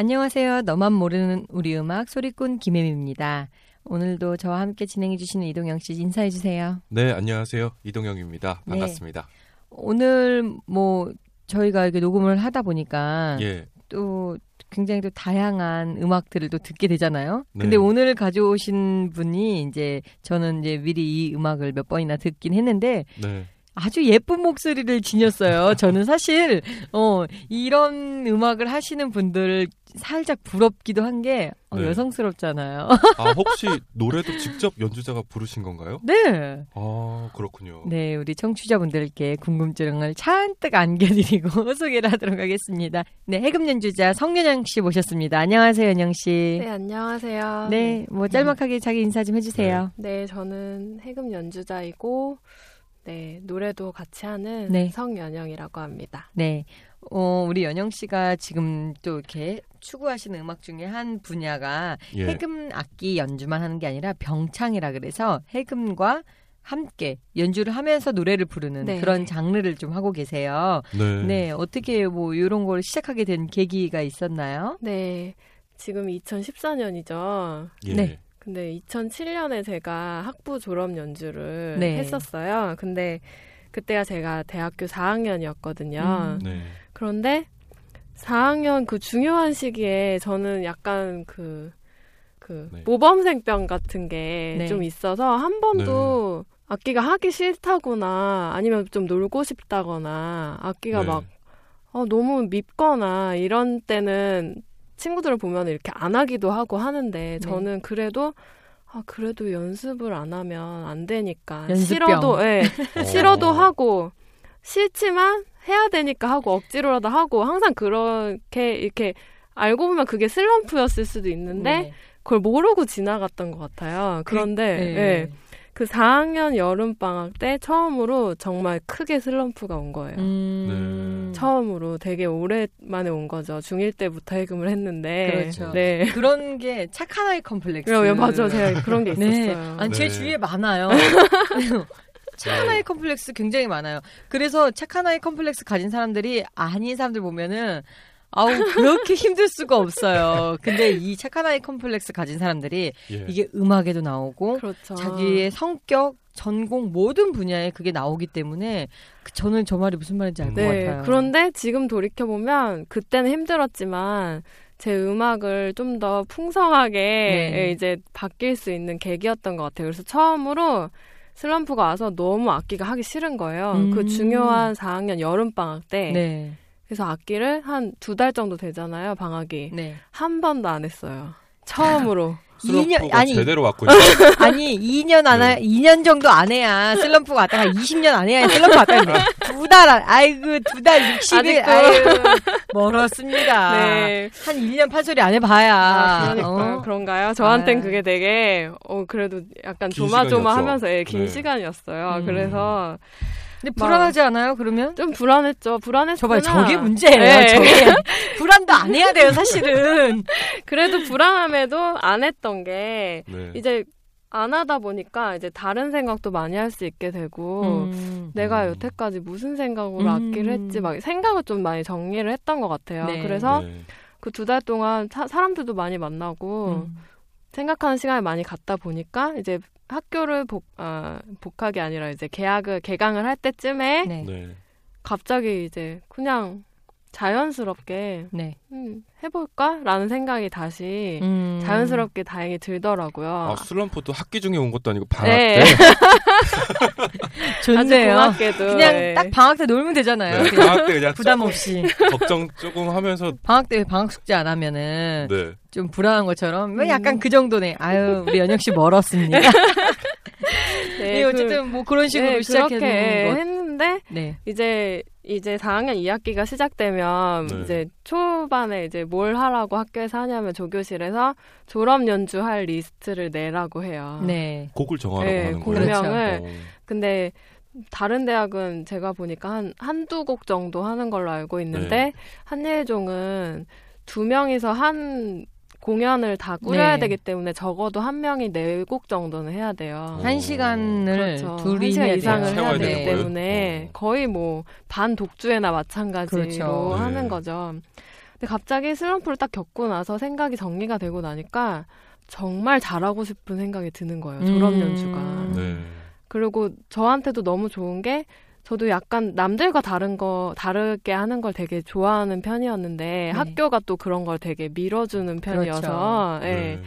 안녕하세요. 너만 모르는 우리 음악 소리꾼 김혜미입니다. 오늘도 저와 함께 진행해 주시는 이동영 씨 인사해 주세요. 네, 안녕하세요. 이동영입니다. 네. 반갑습니다. 오늘 뭐 저희가 이렇게 녹음을 하다 보니까 예. 또 굉장히 또 다양한 음악들을 또 듣게 되잖아요. 네. 근데 오늘 가져오신 분이 이제 저는 이제 미리 이 음악을 몇 번이나 듣긴 했는데 네. 아주 예쁜 목소리를 지녔어요. 저는 사실 어 이런 음악을 하시는 분들 살짝 부럽기도 한게 어, 네. 여성스럽잖아요. 아, 혹시 노래도 직접 연주자가 부르신 건가요? 네. 아, 그렇군요. 네, 우리 청취자분들께 궁금증을 잔뜩 안겨드리고 소개를 하도록 하겠습니다. 네, 해금 연주자 성연영 씨 모셨습니다. 안녕하세요, 연영 씨. 네, 안녕하세요. 네, 뭐 짤막하게 자기 인사 좀 해주세요. 네, 저는 해금 연주자이고, 네, 노래도 같이 하는 네. 성연영이라고 합니다. 네. 어, 우리 연영 씨가 지금 또 이렇게 추구하시는 음악 중에 한 분야가 예. 해금 악기 연주만 하는 게 아니라 병창이라 그래서 해금과 함께 연주를 하면서 노래를 부르는 네. 그런 장르를 좀 하고 계세요. 네. 네, 어떻게 뭐 이런 걸 시작하게 된 계기가 있었나요? 네, 지금 2014년이죠. 예. 네. 근데 2007년에 제가 학부 졸업 연주를 네. 했었어요. 근데 그때가 제가 대학교 4학년이었거든요. 음. 네. 그런데 4학년 그 중요한 시기에 저는 약간 그, 그, 네. 모범생병 같은 게 네. 좀 있어서 한 번도 악기가 하기 싫다거나 아니면 좀 놀고 싶다거나 악기가 네. 막, 어, 너무 밉거나 이런 때는 친구들을 보면 이렇게 안 하기도 하고 하는데 네. 저는 그래도 아, 그래도 연습을 안 하면 안 되니까. 연습병. 싫어도, 예. 어. 싫어도 하고 싫지만 해야 되니까 하고 억지로라도 하고 항상 그렇게 이렇게 알고 보면 그게 슬럼프였을 수도 있는데 네. 그걸 모르고 지나갔던 것 같아요. 그런데 네. 예, 그 4학년 여름 방학 때 처음으로 정말 크게 슬럼프가 온 거예요. 음. 처음으로 되게 오랜만에 온 거죠. 중1 때부터 해금을 했는데. 그렇죠. 네. 그런 게 착한 아이 컴플렉스. 네, 맞아. 제가 그런 게 네. 있었어요. 아니, 제 네. 주위에 많아요. 착한 아이 컴플렉스 굉장히 많아요. 그래서 착한 아이 컴플렉스 가진 사람들이 아닌 사람들 보면은 아우 그렇게 힘들 수가 없어요. 근데 이 착한 아이 컴플렉스 가진 사람들이 예. 이게 음악에도 나오고 그렇죠. 자기의 성격, 전공 모든 분야에 그게 나오기 때문에 그- 저는 저 말이 무슨 말인지 알것 네. 같아요. 그런데 지금 돌이켜 보면 그때는 힘들었지만 제 음악을 좀 더 풍성하게 네. 이제 바뀔 수 있는 계기였던 것 같아요. 그래서 처음으로 슬럼프가 와서 너무 악기가 하기 싫은 거예요. 음. 그 중요한 4학년 여름 방학 때. 네. 그래서 악기를 한 두 달 정도 되잖아요, 방학이. 네. 한 번도 안 했어요. 처음으로. 이년- 슬럼프가 아니, 제대로 왔군요. 아니 2년 안 해, 네. 2년 2년 정도 안 해야 슬럼프가 왔다가 20년 안 해야 슬럼프 왔다 했네. 두달 안, 아이고 두 달 60일, 아직도. 아이고 멀었습니다. 네. 한 1년 판소리 안 해봐야. 아, 그러니까 어? 그런가요? 저한텐 아. 그게 되게 어 그래도 약간 긴 조마조마하면서 예, 긴 네. 시간이었어요. 음. 그래서 근데 불안하지 않아요? 그러면? 좀 불안했죠. 불안했으나 저봐요, 저게 문제예요. 네. 저게 불안도 안 해야 돼요, 사실은. 그래도 불안함에도 안 했던 게 네. 이제 안 하다 보니까 이제 다른 생각도 많이 할 수 있게 되고 음. 내가 음. 여태까지 무슨 생각으로 음. 악기를 했지 막 생각을 좀 많이 정리를 했던 것 같아요. 네. 그래서 네. 그두 달 동안 사, 사람들도 많이 만나고 음. 생각하는 시간을 많이 갖다 보니까 이제 학교를 복, 아, 복학이 아니라 이제 개학을 개강을 할 때쯤에 네. 네. 갑자기 이제 그냥 자연스럽게 네. 음, 해볼까라는 생각이 다시 음. 자연스럽게 다행히 들더라고요. 아, 슬럼프도 학기 중에 온 것도 아니고 방학 네. 때. 아주 좋네요. 고맙게도 그냥 네. 딱 방학 때 놀면 되잖아요. 네, 그냥 방학 때 그냥 부담 없이. 걱정 조금 하면서 방학 때 방학 숙제 안 하면은 네. 좀 불안한 것처럼 뭐 약간 음. 그 정도네. 아유, 우리 연혁 씨 멀었습니다. 네, 네, 그- 어쨌든 뭐 그런 식으로 네, 것. 했는데 네. 이제 이제 4학년 2학기가 시작되면 네. 이제 초반에 이제 뭘 하라고 학교에서 하냐면 조교실에서 졸업 연주 할 리스트를 내라고 해요. 네. 곡을 정하라고 네, 하는 거예요. 공명을 어. 근데 다른 대학은 제가 보니까 한 한두 곡 정도 하는 걸로 알고 있는데 네. 한예종은 두 명이서 한 공연을 다 꾸려야 네. 되기 때문에 적어도 한 명이 네 곡 정도는 해야 돼요. 어. 한 시간을 그렇죠. 둘이 한 시간 해야 이상을 돼요. 해야 되기? 때문에 어. 거의 뭐 반 독주회나 마찬가지로 그렇죠. 하는 네. 거죠. 근데 갑자기 슬럼프를 딱 겪고 나서 생각이 정리가 되고 나니까 정말 잘하고 싶은 생각이 드는 거예요. 졸업 음. 연주가. 네. 그리고 저한테도 너무 좋은 게 저도 약간 남들과 다른 거 다르게 하는 걸 되게 좋아하는 편이었는데 네. 학교가 또 그런 걸 되게 밀어주는 편이어서 그렇죠. 예. 네.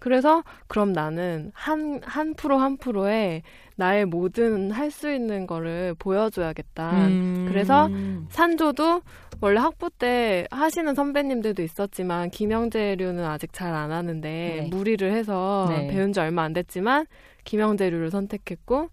그래서 그럼 나는 한 한 프로 한 프로에 나의 모든 할 수 있는 거를 보여줘야겠다. 음. 그래서 산조도 원래 학부 때 하시는 선배님들도 있었지만 김영재류는 아직 잘 안 하는데 네. 무리를 해서 네. 배운 지 얼마 안 됐지만 김영재류를 선택했고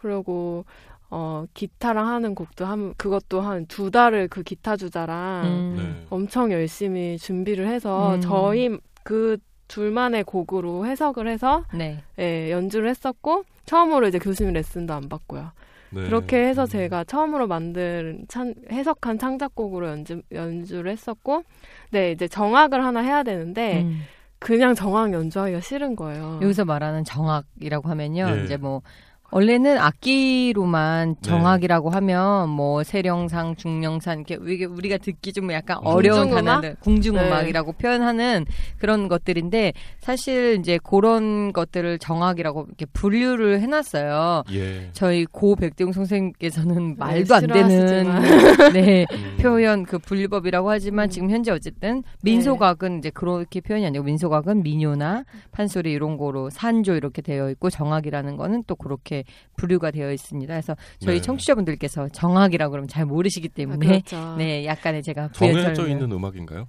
그리고 어 기타랑 하는 곡도 한 그것도 한 두 달을 그 기타 주자랑 음. 네. 엄청 열심히 준비를 해서 음. 저희 그 둘만의 곡으로 해석을 해서 네. 예, 연주를 했었고 처음으로 이제 교수님 레슨도 안 받고요. 네. 그렇게 해서 음. 제가 처음으로 만든 찬, 해석한 창작곡으로 연주, 연주를 했었고 네 이제 정악을 하나 해야 되는데 음. 그냥 정악 연주하기가 싫은 거예요. 여기서 말하는 정악이라고 하면요. 네. 이제 뭐 원래는 악기로만 네. 정악이라고 하면 뭐 세령상, 중령산 이렇게 우리- 우리가 듣기 좀 약간 어려운 궁중음악? 단어들 궁중음악이라고 표현하는 그런 것들인데 사실 이제 그런 것들을 정악이라고 이렇게 분류를 해놨어요. 예. 저희 고 백대웅 선생님께서는 네, 말도 안 되는. 네 음. 표현 그 분류법이라고 하지만 음. 지금 현재 어쨌든 민소각은 이제 그렇게 표현이 아니고 민소각은 민요나 판소리 이런 거로 산조 이렇게 되어 있고 정악이라는 거는 또 그렇게 분류가 되어 있습니다. 그래서 저희 네. 청취자분들께서 정악이라고 그러면 잘 모르시기 아, 때문에 그렇죠. 네 약간의 제가 정해져 있는 음악인가요?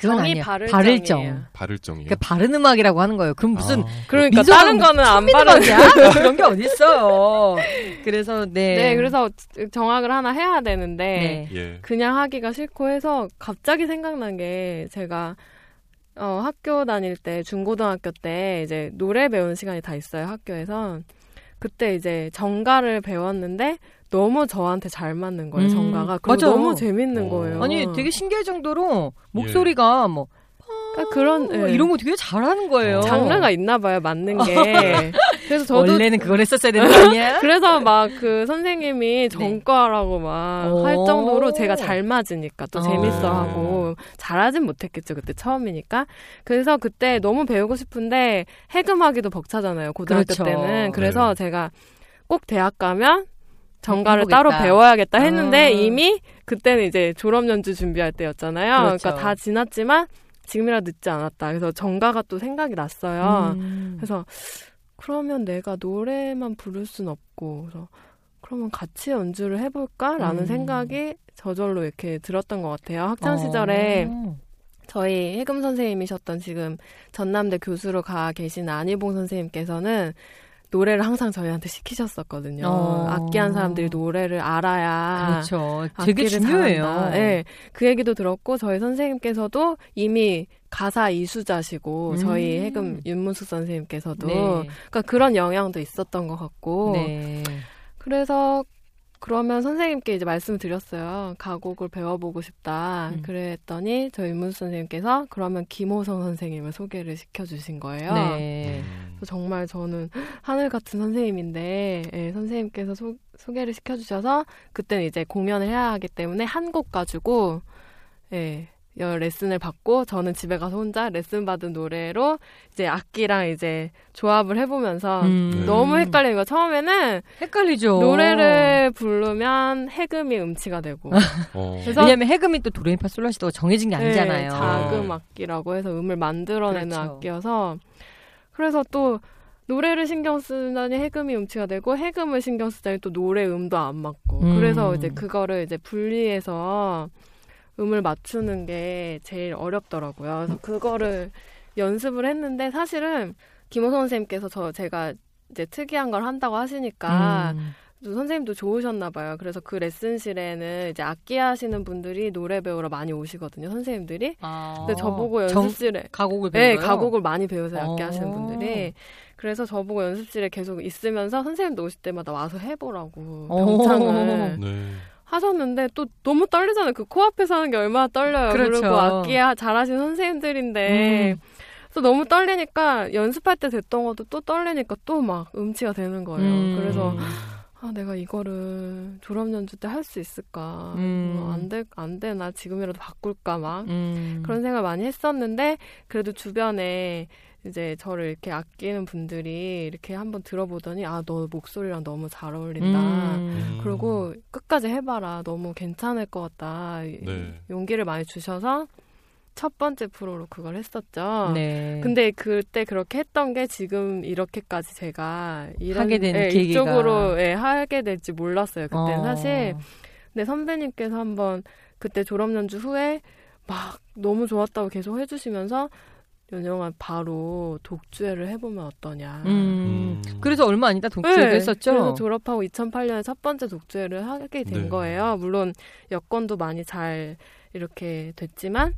그건 정이 아니에요. 바를 바를정. 정이에요. 바를정이요. 그 바른 음악이라고 하는 거예요. 그럼 무슨 아, 그러니까 다른 거는 안 음악이야? 그런 게 어딨어요. 그래서 네. 네, 그래서 정악을 하나 해야 되는데 네. 예. 그냥 하기가 싫고 해서 갑자기 생각난 게 제가 어, 학교 다닐 때 중고등학교 때 이제 노래 배우는 시간이 다 있어요 학교에서 그때 이제 정가를 배웠는데 너무 저한테 잘 맞는 거예요 음, 정가가 그리고 맞아요. 너무 재밌는 어. 거예요. 아니 되게 신기할 정도로 목소리가 뭐 그러니까 그런 어, 예. 이런 거 되게 잘하는 거예요. 장르가 있나 봐요 맞는 게. 그래서 저도 원래는 그걸 했었어야 되는 거 아니야? 그래서 막 그 선생님이 전과라고 막할 오. 정도로 제가 잘 맞으니까 또 어. 재밌어 하고 잘하진 못했겠죠 그때 처음이니까 그래서 그때 너무 배우고 싶은데 해금하기도 벅차잖아요 고등학교 그렇죠. 때는 그래서 네. 제가 꼭 대학 가면 해보겠다. 따로 배워야겠다 했는데 아. 이미 그때는 이제 졸업 연주 준비할 때였잖아요 그렇죠. 그러니까 다 지났지만 지금이라 늦지 않았다 그래서 전가가 또 생각이 났어요 음. 그래서 그러면 내가 노래만 부를 순 없고 그래서 그러면 같이 연주를 해볼까라는 음. 생각이 저절로 이렇게 들었던 것 같아요. 학창 시절에 어. 저희 해금 선생님이셨던 지금 전남대 교수로 가 계신 안희봉 선생님께서는 노래를 항상 저희한테 시키셨었거든요. 어. 악기한 사람들이 노래를 알아야 그렇죠. 되게 중요해요. 잘한다. 네, 그 얘기도 들었고 저희 선생님께서도 이미 가사 이수자시고 음. 저희 해금 윤문숙 선생님께서도 네. 그러니까 그런 영향도 있었던 것 같고 네. 그래서 그러면 선생님께 이제 말씀을 드렸어요. 가곡을 배워보고 싶다. 음. 그랬더니 저희 문수 선생님께서 그러면 김호성 선생님을 소개를 시켜주신 거예요. 네. 음. 그래서 정말 저는 하늘 같은 선생님인데 예, 선생님께서 소, 소개를 시켜주셔서 그때는 이제 공연을 해야 하기 때문에 한 곡 가지고 예, 여 레슨을 받고 저는 집에 가서 혼자 레슨 받은 노래로 이제 악기랑 이제 조합을 해보면서 음. 너무 헷갈리는 거 처음에는 헷갈리죠. 노래를 부르면 해금이 음치가 되고 어. 그래서 왜냐면 해금이 또 도레미파솔라시도가 정해진 게 아니잖아요. 네, 자금 악기라고 해서 음을 만들어내는 그렇죠. 악기여서 그래서 또 노래를 신경 쓰다니 해금이 음치가 되고 해금을 신경 쓰다니 또 노래 음도 안 맞고 음. 그래서 이제 그거를 이제 분리해서 음을 맞추는 게 제일 어렵더라고요. 그래서 그거를 연습을 했는데 사실은 김호선 선생님께서 저 제가 이제 특이한 걸 한다고 하시니까 음. 또 선생님도 좋으셨나 봐요. 그래서 그 레슨실에는 이제 악기 하시는 분들이 노래 배우러 많이 오시거든요. 선생님들이. 아. 근데 저보고 정- 연습실에 가곡을 네, 배워요. 가곡을 많이 배우세요. 악기 어. 하시는 분들이. 그래서 저보고 연습실에 계속 있으면서 선생님도 오실 때마다 와서 해보라고 어. 병창을 네. 하셨는데 또 너무 떨리잖아요. 그 코앞에서 하는 게 얼마나 떨려요. 그렇죠. 리고 악기 하- 잘하시는 선생님들인데 음. 그래서 너무 떨리니까 연습할 때 됐던 것도 또 떨리니까 또 막 음치가 되는 거예요. 음. 그래서 아 내가 이거를 졸업 연주 때 할 수 있을까? 음. 뭐 안 돼, 안 되나? 지금이라도 바꿀까? 막 음. 그런 생각을 많이 했었는데 그래도 주변에 이제 저를 이렇게 아끼는 분들이 이렇게 한번 들어보더니 아 너 목소리랑 너무 잘 어울린다. 음. 그리고 끝까지 해봐라. 너무 괜찮을 것 같다. 네. 용기를 많이 주셔서 첫 번째 프로로 그걸 했었죠. 네. 근데 그때 그렇게 했던 게 지금 이렇게까지 제가 이런 하게 된 예, 계기가. 이쪽으로 예, 하게 될지 몰랐어요. 그때는 어. 사실 근데 선배님께서 한번 그때 졸업 연주 후에 막 너무 좋았다고 계속 해주시면서 연영아 바로 독주회를 해보면 어떠냐. 음. 음. 그래서 얼마 아니다 독주회도 네, 했었죠. 그래서 졸업하고 2008년에 첫 번째 독주회를 하게 된 네. 거예요. 물론 여건도 많이 잘 이렇게 됐지만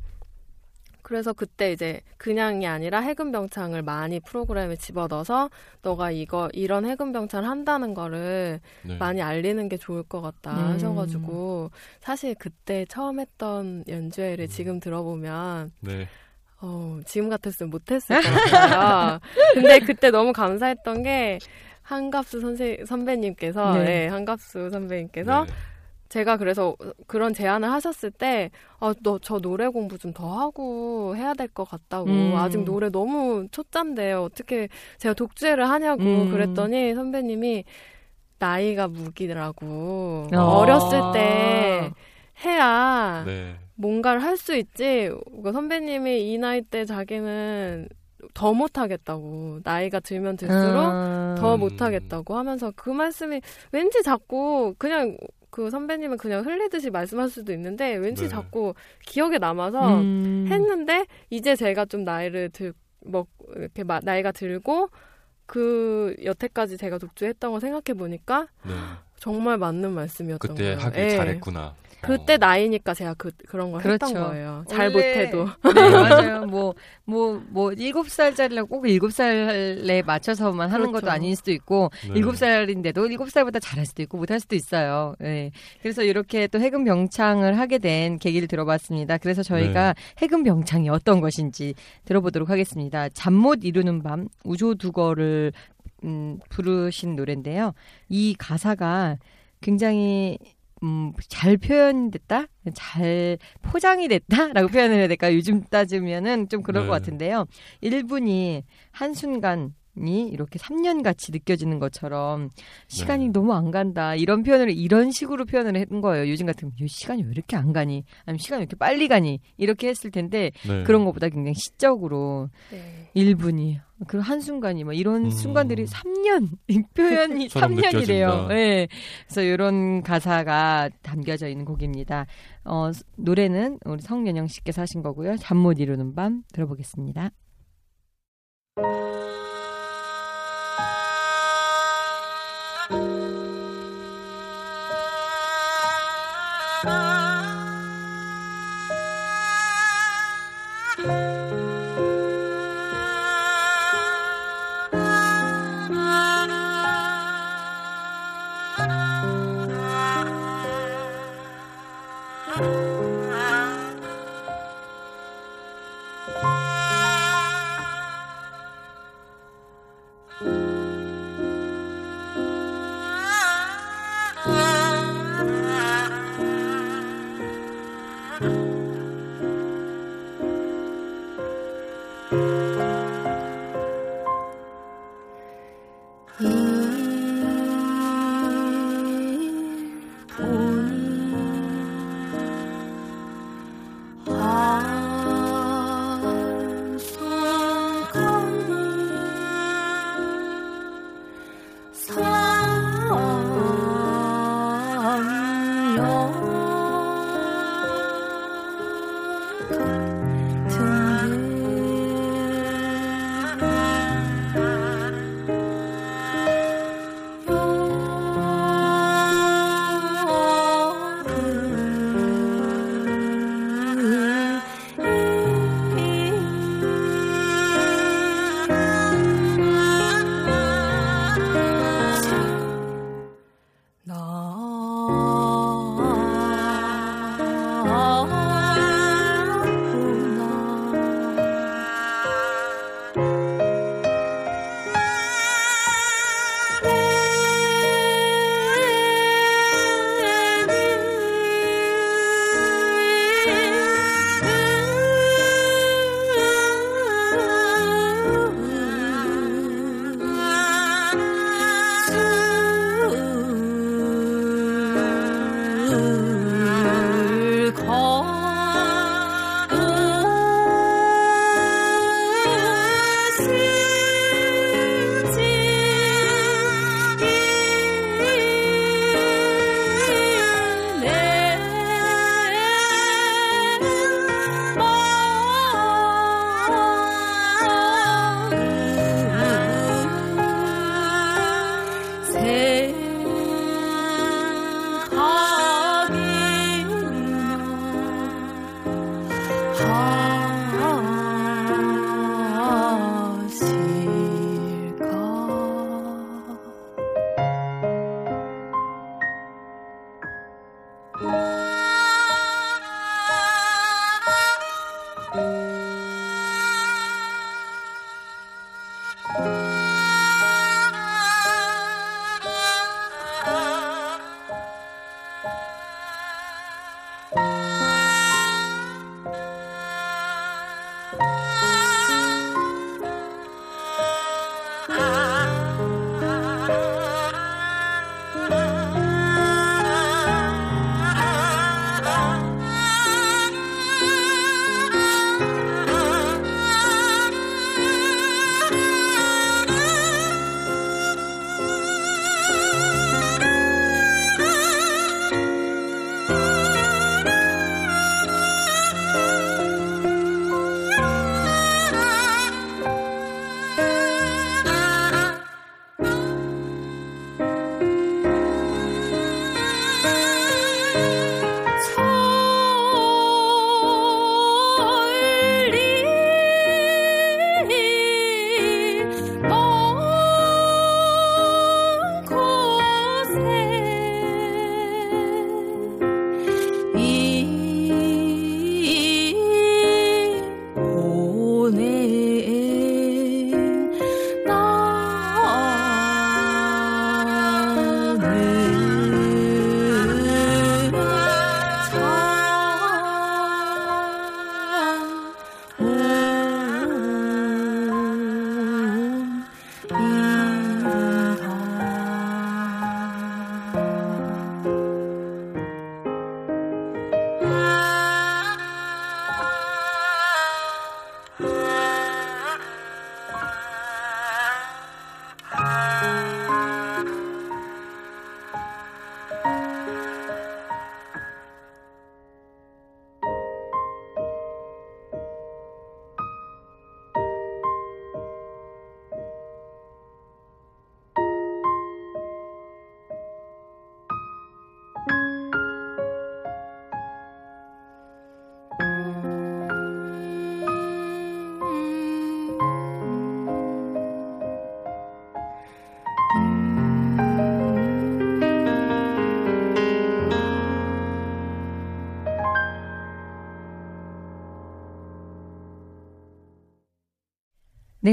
그래서 그때 이제 그냥이 아니라 해금병창을 많이 프로그램에 집어넣어서 너가 이거 이런 해금병창을 한다는 거를 네. 많이 알리는 게 좋을 것 같다 음. 하셔가지고 사실 그때 처음 했던 음. 연주회를 지금 들어보면 네. 어, 지금 같았으면 못했을 것 같아요. 근데 그때 너무 감사했던 게 한갑수 선생 선배님께서 네. 네, 한갑수 선배님께서 네. 제가 그래서 그런 제안을 하셨을 때, 아, 너 저 노래 공부 좀 더 하고 해야 될 것 같다고. 음. 아직 노래 너무 초짜인데 어떻게 제가 독주회를 하냐고 음. 그랬더니 선배님이 나이가 무기라고. 어. 어렸을 때 해야 네. 뭔가를 할 수 있지. 그러니까 선배님이 이 나이 때 자기는 더 못하겠다고. 나이가 들면 들수록 아. 더 음. 못하겠다고 하면서 그 말씀이 왠지 자꾸 그냥 그 선배님은 그냥 흘리듯이 말씀할 수도 있는데 왠지 네. 자꾸 기억에 남아서 음. 했는데 이제 제가 좀 나이를 들, 뭐 이렇게 마- 나이가 들고 그 여태까지 제가 독주했던 거 생각해 보니까 네. 정말 맞는 말씀이었던 그때 거예요. 하길 예. 잘했구나. 그때 어. 나이니까 제가 그 그런 걸 그렇죠. 했던 거예요. 잘 원래- 못해도. 네, 맞아요. 뭐, 뭐, 뭐, 일곱 살짜리라고 꼭 일곱 살에 맞춰서만 하는 그렇죠. 것도 아닐 수도 있고, 네. 일곱 살인데도 일곱 살보다 잘할 수도 있고, 못할 수도 있어요. 네. 그래서 이렇게 또 해금 병창을 하게 된 계기를 들어봤습니다. 그래서 저희가 해금 병창이 어떤 것인지 들어보도록 하겠습니다. 잠 못 이루는 밤, 우조두거를, 음, 부르신 노래인데요. 이 가사가 굉장히 음, 잘 표현됐다? 잘 포장이 됐다? 라고 표현을 해야 될까요? 요즘 따지면은 좀 그럴 네. 것 같은데요. 1분이 한순간 이 이렇게 3년 같이 느껴지는 것처럼 시간이 네. 너무 안 간다. 이런 표현을 이런 식으로 표현을 했던 거예요. 요즘 같으면 이 시간이 왜 이렇게 안 가니? 아니면 시간이 왜 이렇게 빨리 가니? 이렇게 했을 텐데 네. 그런 것보다 굉장히 시적으로 네. 1분이 그 한순간이 막 이런 음. 순간들이 3년 이 표현이 처럼 3년이래요. 느껴진다. 네. 그래서 이런 가사가 담겨져 있는 곡입니다. 어, 노래는 우리 성연영 씨께서 하신 거고요. 잠 못 이루는 밤 들어보겠습니다.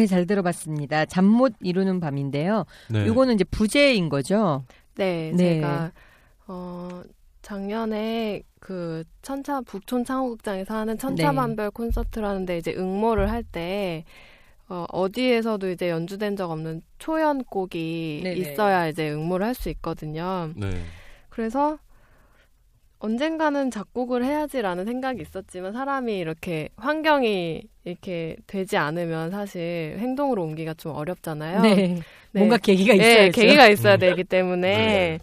네, 잘 들어봤습니다. 잠 못 이루는 밤인데요. 네. 요거는 이제 부제인 거죠. 네, 네. 제가 어 작년에 그 천차 북촌 창호극장에서 하는 천차만별 콘서트라는데 이제 응모를 할때 어, 어디에서도 이제 연주된 적 없는 초연곡이 네네. 있어야 이제 응모를 할 수 있거든요. 네. 그래서 언젠가는 작곡을 해야지라는 생각이 있었지만 사람이 이렇게 환경이 이렇게 되지 않으면 사실 행동으로 옮기가 좀 어렵잖아요. 네. 네. 뭔가 계기가 네, 있어야죠. 계기가 있어야 음. 되기 때문에 네.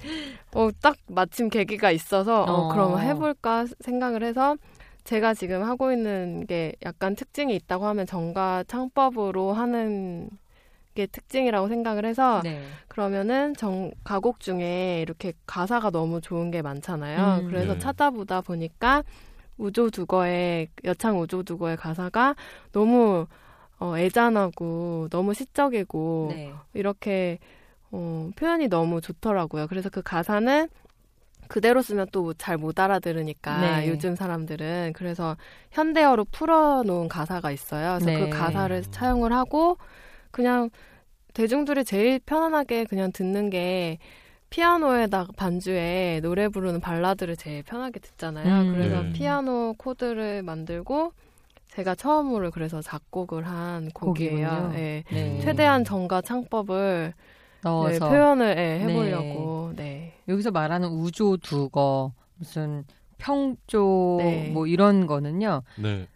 어, 딱 마침 계기가 있어서 어, 어. 그럼 해볼까 생각을 해서 제가 지금 하고 있는 게 약간 특징이 있다고 하면 정가 창법으로 하는 게 특징이라고 생각을 해서 네. 그러면은 정 가곡 중에 이렇게 가사가 너무 좋은 게 많잖아요. 음. 그래서 네. 찾아보다 보니까 우조 두거의 여창 우조 두거의 가사가 너무 어, 애잔하고 너무 시적이고 네. 이렇게 어, 표현이 너무 좋더라고요. 그래서 그 가사는 그대로 쓰면 또 잘 못 알아들으니까 네. 요즘 사람들은 그래서 현대어로 풀어놓은 가사가 있어요. 그래서 네. 그 가사를 차용을 하고 그냥 대중들이 제일 편안하게 그냥 듣는 게 피아노에다가 반주에 노래 부르는 발라드를 제일 편하게 듣잖아요. 음. 그래서 네. 피아노 코드를 만들고 제가 처음으로 그래서 작곡을 한 곡이에요. 예. 네. 최대한 정가 창법을 네, 넣어서 표현을 예, 해보려고. 네. 여기서 말하는 우조 두거 무슨 평조 네. 뭐 이런 거는요. 네.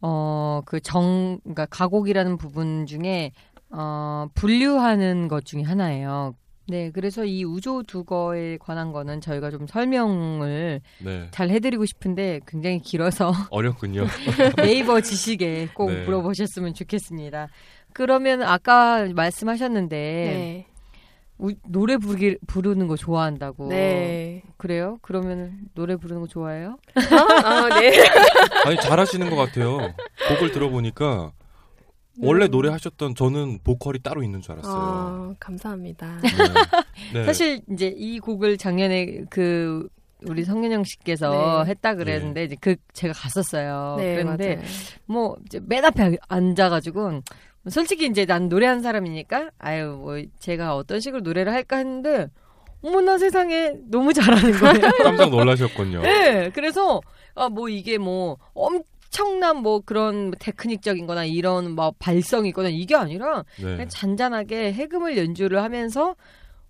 어, 그 정, 그러니까 가곡이라는 부분 중에, 어, 분류하는 것 중에 하나예요. 네, 그래서 이 우조 두거에 관한 거는 저희가 좀 설명을 네. 잘 해드리고 싶은데 굉장히 길어서 어렵군요. 네이버 지식에 꼭 네. 물어보셨으면 좋겠습니다. 그러면 아까 말씀하셨는데, 네. 우- 노래 부르기, 부르는 거 좋아한다고. 네. 그래요? 그러면 노래 부르는 거 좋아해요? 아, 네. 아니 잘하시는 것 같아요. 곡을 들어보니까 원래 노래 하셨던 저는 보컬이 따로 있는 줄 알았어요. 아, 감사합니다. 네. 네. 사실 이제 이 곡을 작년에 그 우리 성윤영 씨께서 네. 했다 그랬는데 이제 그 제가 갔었어요. 네, 그런데 맞아요. 뭐 이제 맨 앞에 앉아가지고 솔직히 이제 난 노래하는 사람이니까 아유 뭐 제가 어떤 식으로 노래를 할까 했는데 어머나 세상에 너무 잘하는 거예요. 깜짝 놀라셨군요. 네, 그래서 아 뭐 이게 뭐 엄 청난 뭐 그런 테크닉적인 거나 이런 뭐 발성이 있거나 이게 아니라 네. 그냥 잔잔하게 해금을 연주를 하면서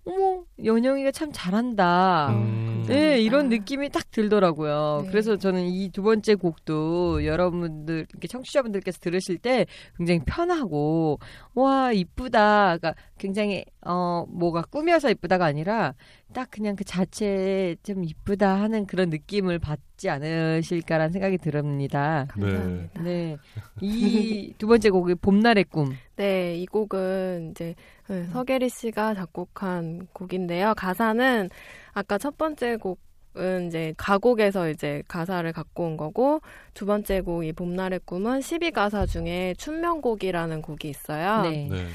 어머 연영이가 참 잘한다. 음. 네, 이런. 느낌이 딱 들더라고요. 네. 그래서 저는 이 두 번째 곡도 여러분들, 이렇게 청취자분들께서 들으실 때 굉장히 편하고, 와, 이쁘다. 그러니까 굉장히, 어, 뭐가 꾸며서 이쁘다가 아니라 딱 그냥 그 자체에 좀 이쁘다 하는 그런 느낌을 받지 않으실까라는 생각이 듭니다. 감사합니다. 네. 이두 번째 곡이 봄날의 꿈. 네, 이 곡은 이제 네, 서계리 씨가 작곡한 곡인데요. 가사는 아까 첫 번째 곡은 이제 가곡에서 이제 가사를 갖고 온 거고 두 번째 곡이 봄날의 꿈은 12가사 중에 춘면곡이라는 곡이 있어요. 네. 네.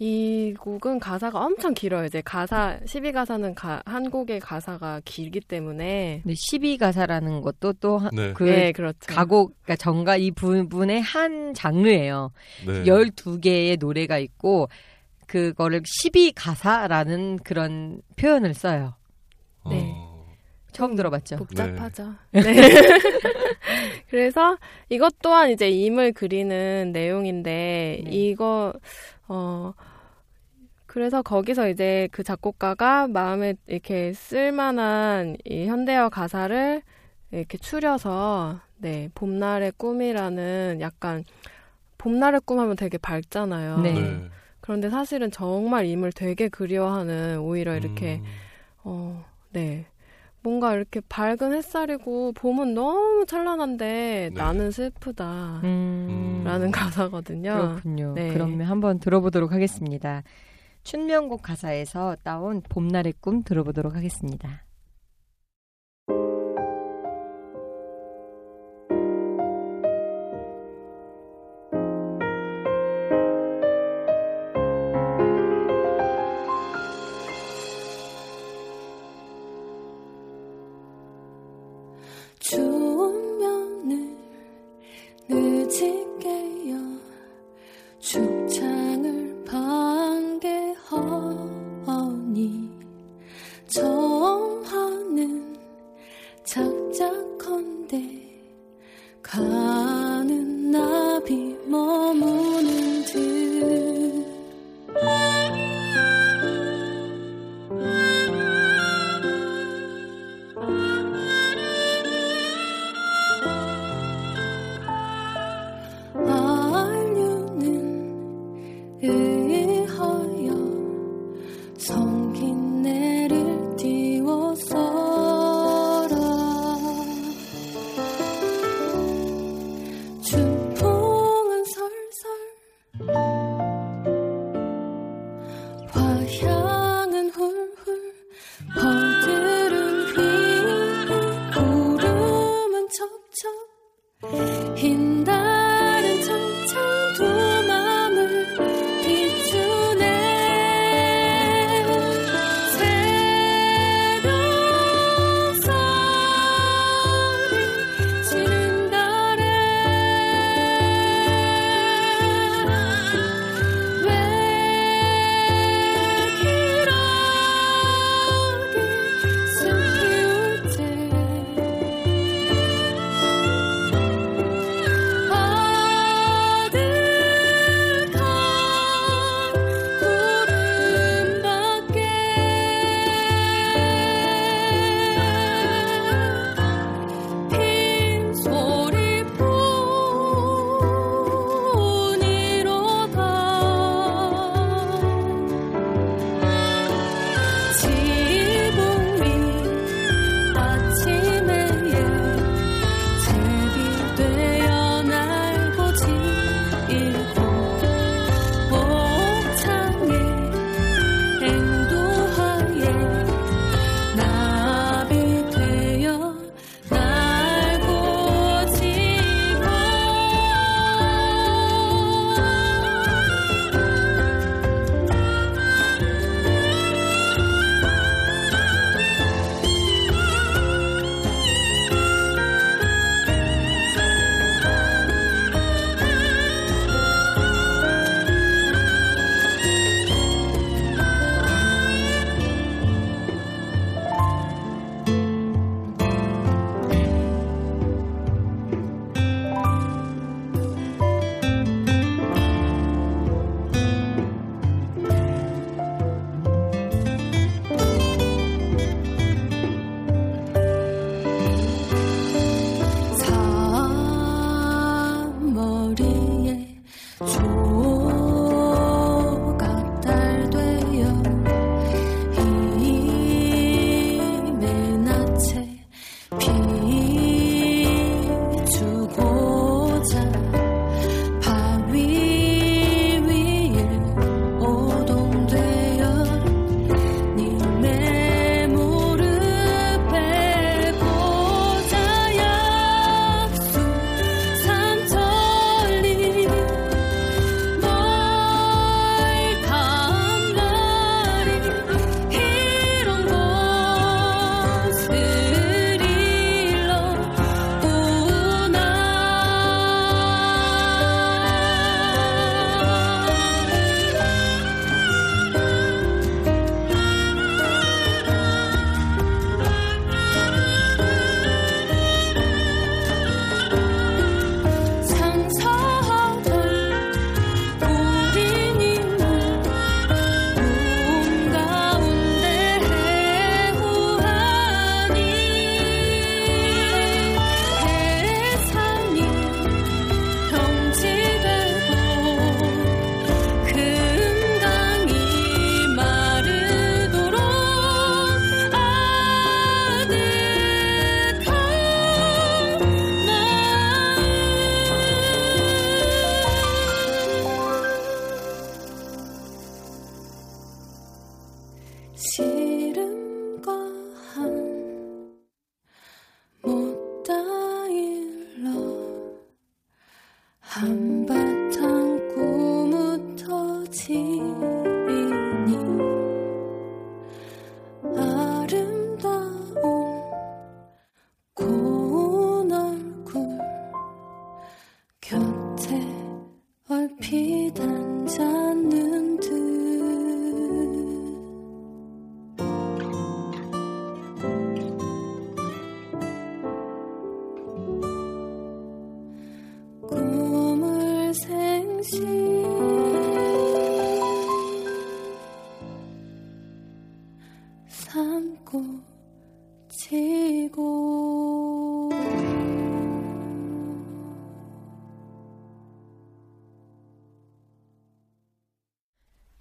이 곡은 가사가 엄청 길어요. 이제 가사 12가사는 한 곡의 가사가 길기 때문에 근데 12가사라는 것도 또 네. 그 네, 그렇죠. 가곡, 그러니까 정가 이 부분의 한 장르예요. 네. 12개의 노래가 있고 그거를 12가사라는 그런 표현을 써요. 네. 어, 처음 들어봤죠? 복잡하죠. 네. 그래서 이것 또한 이제 임을 그리는 내용인데 네. 이거 어 그래서 거기서 이제 그 작곡가가 마음에 이렇게 쓸만한 이 현대어 가사를 이렇게 추려서 네 봄날의 꿈이라는 약간 봄날의 꿈 하면 되게 밝잖아요. 네. 네. 그런데 사실은 정말 임을 되게 그리워하는 오히려 이렇게 음, 어, 네. 뭔가 이렇게 밝은 햇살이고 봄은 너무 찬란한데 네. 나는 슬프다. 음, 라는 가사거든요. 그렇군요. 네. 그러면 한번 들어보도록 하겠습니다. 춘명곡 가사에서 따온 봄날의 꿈 들어보도록 하겠습니다.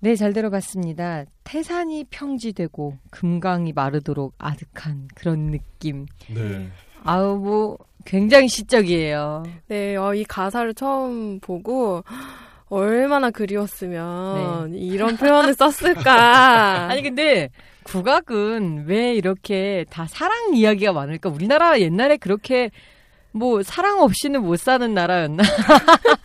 네, 잘 들어봤습니다. 태산이 평지되고 금강이 마르도록 아득한 그런 느낌. 네. 아우 뭐 굉장히 시적이에요. 네, 어, 이 가사를 처음 보고 얼마나 그리웠으면 이런 표현을 썼을까. 아니 근데 국악은 왜 이렇게 다 사랑 이야기가 많을까? 우리나라 옛날에 그렇게 뭐 사랑 없이는 못 사는 나라였나?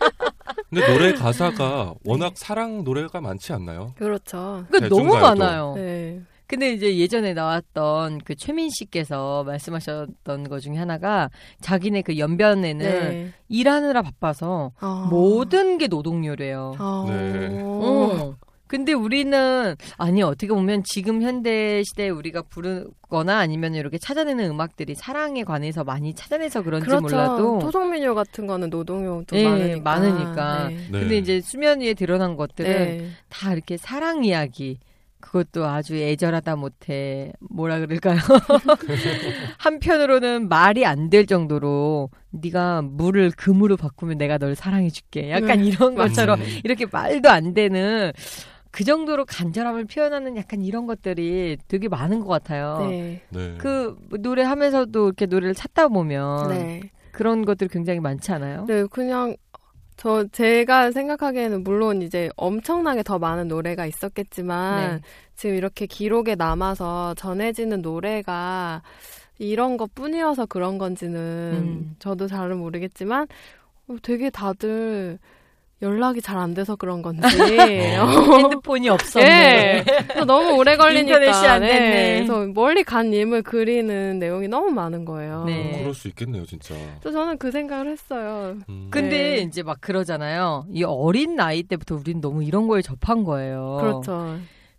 근데 노래 가사가 워낙 사랑 노래가 많지 않나요? 그렇죠. 그러니까 너무 대중가요도. 많아요. 네. 근데 이제 예전에 나왔던 그 최민 씨께서 말씀하셨던 것 중에 하나가 자기네 그 연변에는 네. 일하느라 바빠서 아. 모든 게 노동요래요. 아. 네. 어. 근데 우리는 아니 어떻게 보면 지금 현대 시대에 우리가 부르거나 아니면 이렇게 찾아내는 음악들이 사랑에 관해서 많이 찾아내서 그런지 그렇죠. 몰라도 토성민요 같은 거는 노동요도 예, 많으니까. 많으니까. 네. 네. 근데 이제 수면 위에 드러난 것들은 네. 다 이렇게 사랑 이야기. 그것도 아주 애절하다 못해 뭐라 그럴까요? 한편으로는 말이 안 될 정도로 네가 물을 금으로 바꾸면 내가 널 사랑해줄게. 약간 네, 이런. 것처럼 음. 이렇게 말도 안 되는 그 정도로 간절함을 표현하는 약간 이런 것들이 되게 많은 것 같아요. 네. 네. 그 노래하면서도 이렇게 노래를 찾다 보면 네. 그런 것들이 굉장히 많지 않아요? 네, 그냥 저 제가 생각하기에는 물론 이제 엄청나게 더 많은 노래가 있었겠지만 네. 지금 이렇게 기록에 남아서 전해지는 노래가 이런 것 뿐이어서 그런 건지는 음. 저도 잘은 모르겠지만 어, 되게 다들 연락이 잘 안 돼서 그런 건지 어. 핸드폰이 없었네. 예. 그래서 너무 오래 걸리니까 인터넷이 안 됐네. 네. 그래서 멀리 간 님을 그리는 내용이 너무 많은 거예요. 네. 어, 그럴 수 있겠네요, 진짜. 그래서 저는 그 생각을 했어요. 음. 근데 네. 이제 막 그러잖아요. 이 어린 나이 때부터 우린 너무 이런 거에 접한 거예요. 그렇죠.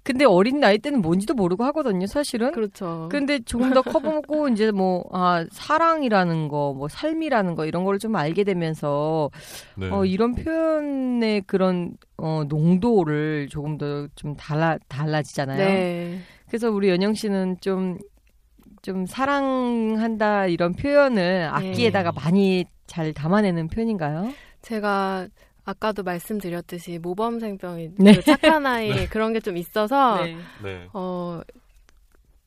근데 어린 나이 때는 뭔지도 모르고 하거든요, 사실은. 그렇죠. 근데 조금 더 커보고 이제 뭐, 아, 사랑이라는 거, 뭐, 삶이라는 거, 이런 걸 좀 알게 되면서, 네. 어, 이런 표현의 그런, 어, 농도를 조금 더 좀 달라, 달라지잖아요. 네. 그래서 우리 연영 씨는 좀, 좀 사랑한다, 이런 표현을 악기에다가 많이 잘 담아내는 편인가요? 제가 아까도 말씀드렸듯이 모범생병이 네. 그 착한 아이 그런 게 좀 있어서 네. 어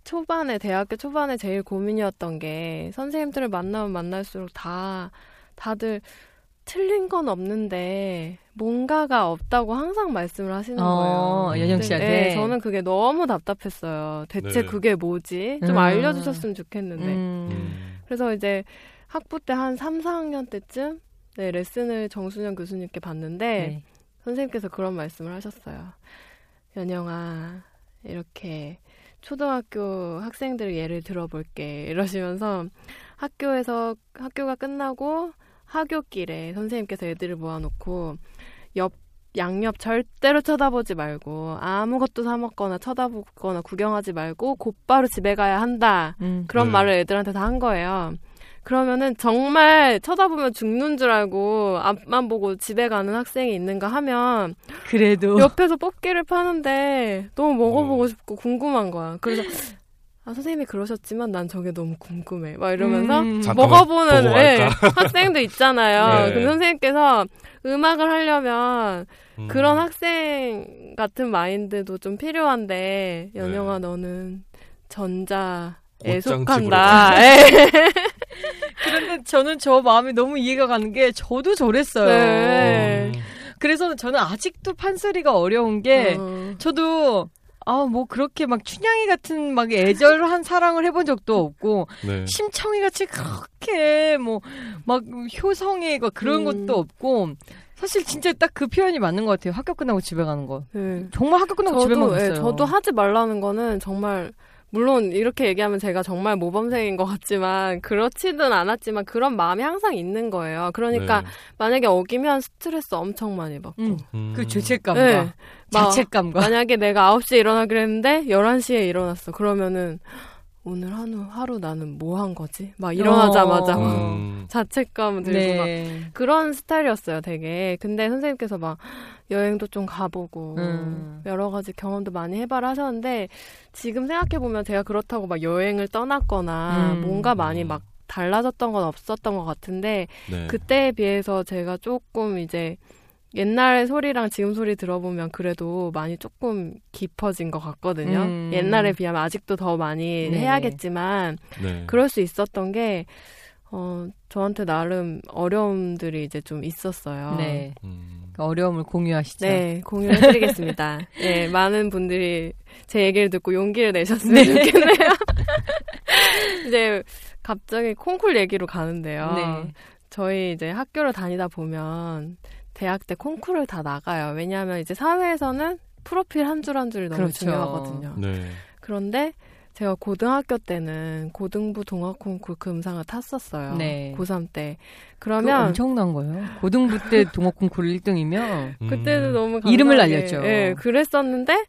초반에 대학교 초반에 제일 고민이었던 게 선생님들을 만나면 만날수록 다 다들 틀린 건 없는데 뭔가가 없다고 항상 말씀을 하시는 어, 거예요. 연영 씨한테? 네, 저는 그게 너무 답답했어요. 대체 네. 그게 뭐지? 좀 음. 알려주셨으면 좋겠는데. 음. 음. 그래서 이제 학부 때 한 3, 4학년 때쯤 네, 레슨을 정순영 교수님께 받는데 네. 선생님께서 그런 말씀을 하셨어요. 연영아, 이렇게 초등학교 학생들 예를 들어볼게. 이러시면서 학교에서, 학교가 끝나고 하교길에 선생님께서 애들을 모아놓고 옆, 양옆 절대로 쳐다보지 말고 아무것도 사 먹거나 쳐다보거나 구경하지 말고 곧바로 집에 가야 한다. 음. 그런 네. 말을 애들한테 다 한 거예요. 그러면은 정말 쳐다보면 죽는 줄 알고 앞만 보고 집에 가는 학생이 있는가 하면 그래도. 옆에서 뽑기를 파는데 너무 먹어보고 어. 싶고 궁금한 거야. 그래서 아 선생님이 그러셨지만 난 저게 너무 궁금해. 막 이러면서 음. 먹어보는 갈까? 학생도 있잖아요. 네. 그럼 선생님께서 음악을 하려면 음. 그런 학생 같은 마인드도 좀 필요한데 연영아 네. 너는 전자 에 옷장 속한다. 예. 그런데 저는 저 마음이 너무 이해가 가는 게 저도 저랬어요. 네. 음. 그래서 저는 아직도 판소리가 어려운 게 어. 저도 아 뭐 그렇게 막 춘향이 같은 막 애절한 사랑을 해본 적도 없고 네. 심청이 같이 그렇게 뭐 막 효성의 거 그런 음. 것도 없고 사실 진짜 딱 그 표현이 맞는 것 같아요. 학교 끝나고 집에 가는 거. 네. 정말 학교 끝나고 집에만 저도, 예, 갔어요. 저도 하지 말라는 거는 정말 물론 이렇게 얘기하면 제가 정말 모범생인 것 같지만 그렇지는 않았지만 그런 마음이 항상 있는 거예요. 그러니까 네. 만약에 어기면 스트레스 엄청 많이 받고. 음, 음. 그 죄책감과 네. 막 자책감과 만약에 내가 9시에 일어나기로 했는데 11시에 일어났어. 그러면은 오늘 하루, 하루 나는 뭐 한 거지? 막 일어나자마자 어. 막 음. 자책감 들고 막 네. 그런 스타일이었어요, 되게. 근데 선생님께서 막 여행도 좀 가보고 음. 여러 가지 경험도 많이 해봐라 하셨는데 지금 생각해보면 제가 그렇다고 막 여행을 떠났거나 음. 뭔가 많이 막 달라졌던 건 없었던 것 같은데 네. 그때에 비해서 제가 조금 이제 옛날 소리랑 지금 소리 들어보면 그래도 많이 조금 깊어진 것 같거든요. 음. 옛날에 비하면 아직도 더 많이 네네. 해야겠지만 네. 그럴 수 있었던 게 어, 저한테 나름 어려움들이 이제 좀 있었어요. 네. 음. 그 어려움을 공유하시죠. 네, 공유해드리겠습니다. 네, 많은 분들이 제 얘기를 듣고 용기를 내셨으면 좋겠네요. 이제 갑자기 콩쿨 얘기로 가는데요. 네. 저희 이제 학교를 다니다 보면 대학 때 콩쿨을 다 나가요. 왜냐하면 이제 사회에서는 프로필 한 줄 한 줄이 너무 그렇죠. 중요하거든요. 네. 그런데 제가 고등학교 때는 고등부 동아 콩쿨 금상을 탔었어요. 네. 고3 때. 그러면 엄청난 거예요. 고등부 때 동업 콩쿨 1등이면 그때도 음. 너무 이름을 감사하게, 날렸죠. 예, 그랬었는데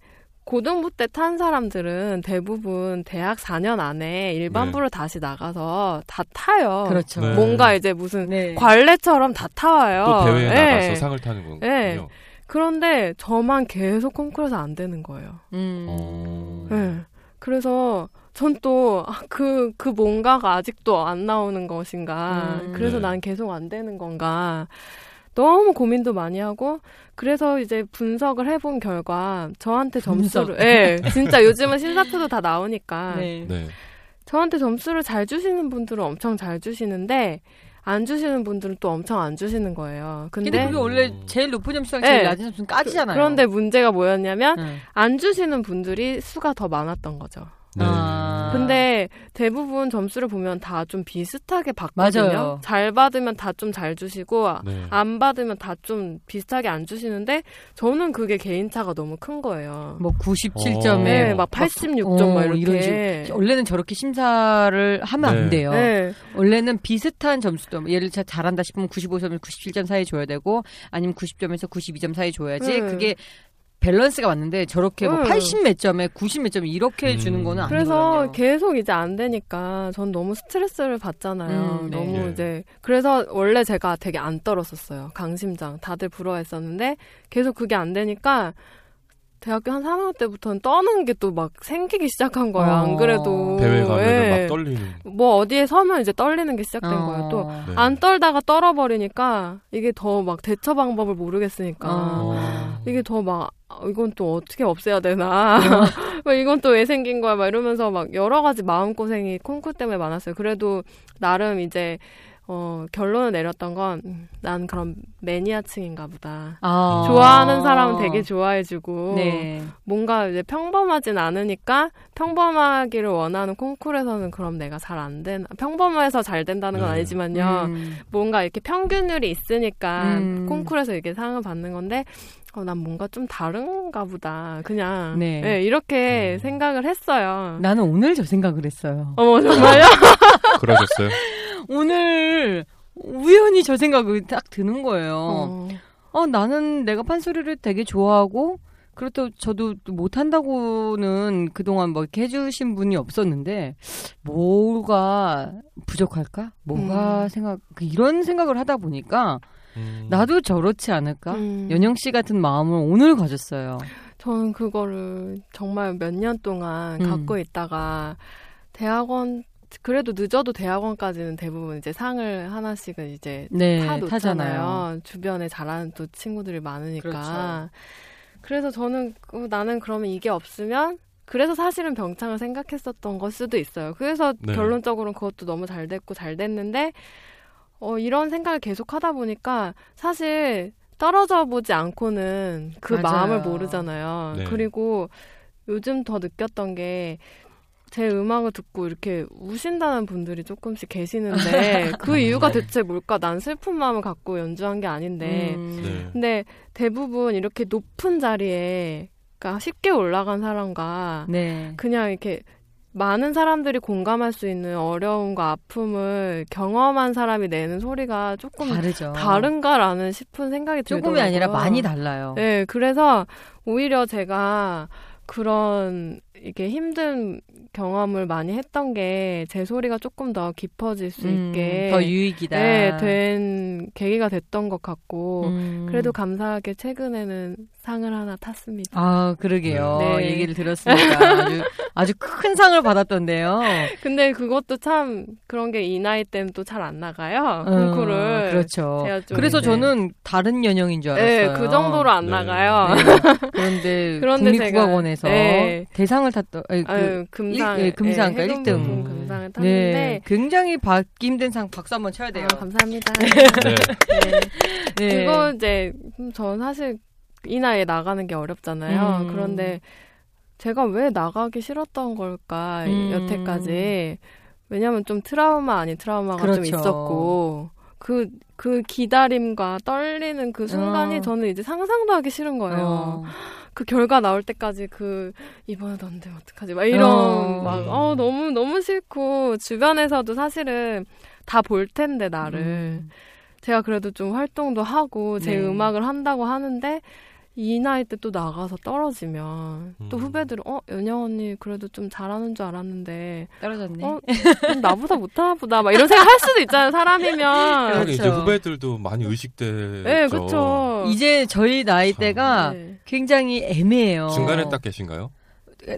고등부 때 탄 사람들은 대부분 대학 4년 안에 일반부를 다시 나가서 다 타요. 그렇죠. 네. 뭔가 이제 무슨 네. 관례처럼 다 타와요. 또 대회에 예. 나가서 상을 타는 거군요. 예. 그런데 저만 계속 콩쿠르에서 안 되는 거예요. 음. 어. 예. 그래서 전또그그 뭔가가 아직도 안 나오는 것인가. 음. 그래서 네. 난 계속 안 되는 건가. 너무 고민도 많이 하고 그래서 이제 분석을 해본 결과 저한테. 점수를 예 진짜 요즘은 신사표도 다 나오니까 네. 네. 저한테 점수를 잘 주시는 분들은 엄청 잘 주시는데 안 주시는 분들은 또 엄청 안 주시는 거예요. 근데, 근데 그게 원래 제일 높은 점수랑 제일 네. 낮은 점수는 까지잖아요. 그 런데 문제가 뭐였냐면 네. 안 주시는 분들이 수가 더 많았던 거죠. 네. 아. 근데 대부분 점수를 보면 다 좀 비슷하게 받거든요. 맞아요. 잘 받으면 다 좀 잘 주시고 네. 안 받으면 다 좀 비슷하게 안 주시는데 저는 그게 개인차가 너무 큰 거예요. 뭐 97점에 어. 네, 막 86점 어, 막 이렇게. 이런 식으로. 원래는 저렇게 심사를 하면 안 네. 돼요. 네. 원래는 비슷한 점수도 예를 들어 잘한다 싶으면 95점에서 97점 사이 줘야 되고 아니면 90점에서 92점 사이 줘야지 음. 그게 밸런스가 맞는데 저렇게 뭐 음. 80몇 점에 90몇점 이렇게 음. 주는 거는 그래서 아니거든요. 계속 이제 안 되니까 전 너무 스트레스를 받잖아요. 음, 네. 너무 네. 이제 그래서 원래 제가 되게 안 떨었었어요. 강심장 다들 부러워했었는데 계속 그게 안 되니까 대학교 한 3학년 때부터는 떠는 게 또 막 생기기 시작한 거예요. 어. 안 그래도 대회 가면 예. 막 떨리는. 뭐 어디에 서면 이제 떨리는 게 시작된 어. 거예요. 또 네. 안 떨다가 떨어버리니까 이게 더 막 대처 방법을 모르겠으니까 어. 이게 더막 이건 또 어떻게 없애야 되나 막 이건 또 왜 생긴 거야 막 이러면서 막 여러 가지 마음 고생이 콩쿠 때문에 많았어요. 그래도 나름 이제 어 결론을 내렸던 건 난 그런 매니아층인가 보다. 아. 좋아하는 사람은 되게 좋아해주고 네. 뭔가 이제 평범하진 않으니까 평범하기를 원하는 콩쿨에서는 그럼 내가 잘안 되나 평범해서 잘 된다는 건 네. 아니지만요 음. 뭔가 이렇게 평균율이 있으니까 음. 콩쿨에서 이렇게 상을 받는 건데 어, 난 뭔가 좀 다른가 보다 그냥 네. 네, 이렇게 음. 생각을 했어요 나는 오늘 저 생각을 했어요. 어머 정말요? 그러셨어요? 오늘 우연히 저 생각이 딱 드는 거예요. 어. 어, 나는 내가 판소리를 되게 좋아하고, 그렇다고 저도 못한다고는 그동안 뭐 이렇게 해주신 분이 없었는데, 뭐가 부족할까? 뭐가 음. 생각, 그 이런 생각을 하다 보니까, 음. 나도 저렇지 않을까? 음. 연영 씨 같은 마음을 오늘 가졌어요. 저는 그거를 정말 몇 년 동안 음. 갖고 있다가 대학원 그래도 늦어도 대학원까지는 대부분 이제 상을 하나씩은 이제 네, 타 놓잖아요. 타잖아요. 주변에 잘하는 또 친구들이 많으니까. 그렇죠. 그래서 저는 어, 나는 그러면 이게 없으면 그래서 사실은 병창을 생각했었던 걸 수도 있어요. 그래서 네. 결론적으로는 그것도 너무 잘 됐고 잘 됐는데 어, 이런 생각을 계속 하다 보니까 사실 떨어져 보지 않고는 그 맞아요. 마음을 모르잖아요. 네. 그리고 요즘 더 느꼈던 게 제 음악을 듣고 이렇게 우신다는 분들이 조금씩 계시는데 그 이유가 대체 뭘까? 난 슬픈 마음을 갖고 연주한 게 아닌데 음. 네. 근데 대부분 이렇게 높은 자리에 그러니까 쉽게 올라간 사람과 네. 그냥 이렇게 많은 사람들이 공감할 수 있는 어려움과 아픔을 경험한 사람이 내는 소리가 조금 다르죠. 다른가라는 싶은 생각이 들더라고요. 조금이 아니라 많이 달라요. 네, 그래서 오히려 제가 그런 이게 힘든 경험을 많이 했던 게 제 소리가 조금 더 깊어질 수 음, 있게 더 유익이다. 네, 된 계기가 됐던 것 같고 음. 그래도 감사하게 최근에는 상을 하나 탔습니다. 아, 그러게요. 네. 얘기를 들었으니까 아주, 아주 큰 상을 받았던데요. 근데 그것도 참 그런 게 이 나이 때는 또 잘 안 나가요. 어, 콩쿠를. 그렇죠. 제가 좀 그래서 이제- 저는 다른 연령인 줄 네, 알았어요. 그 정도로 안 네. 나가요. 네. 그런데, 그런데 국립국악원에서 네. 대상을 탔던 아니, 그, 아유, 금상, 일- 예, 금상, 네, 그러니까 해금부 일등. 금상을 네, 탔는데 굉장히 받기 힘든 상 박수 한번 쳐야 돼요. 아, 감사합니다. 네. 네. 네. 그거 이제 음, 전 사실 이 나이에 나가는 게 어렵잖아요. 음. 그런데 제가 왜 나가기 싫었던 걸까 음. 여태까지 왜냐면 좀 트라우마 아닌 트라우마가 좀 그렇죠. 있었고 그 그 기다림과 떨리는 그 순간이 어. 저는 이제 상상도 하기 싫은 거예요. 어. 그 결과 나올 때까지 그 이번에도 안 되면 어떡하지 막 이런 어. 막 어, 너무 너무 싫고 주변에서도 사실은 다 볼 텐데 나를 음. 제가 그래도 좀 활동도 하고 제 네. 음악을 한다고 하는데 이 나이 때 또 나가서 떨어지면 또 음. 후배들은 어 연영 언니 그래도 좀 잘하는 줄 알았는데 떨어졌네. 어좀 나보다 못하나 보다 막 이런 생각 할 수도 있잖아요 사람이면 하긴 이제 그렇죠. 후배들도 많이 의식되죠. 네 그렇죠 이제 저희 나이대가 네. 굉장히 애매해요. 중간에 딱 계신가요?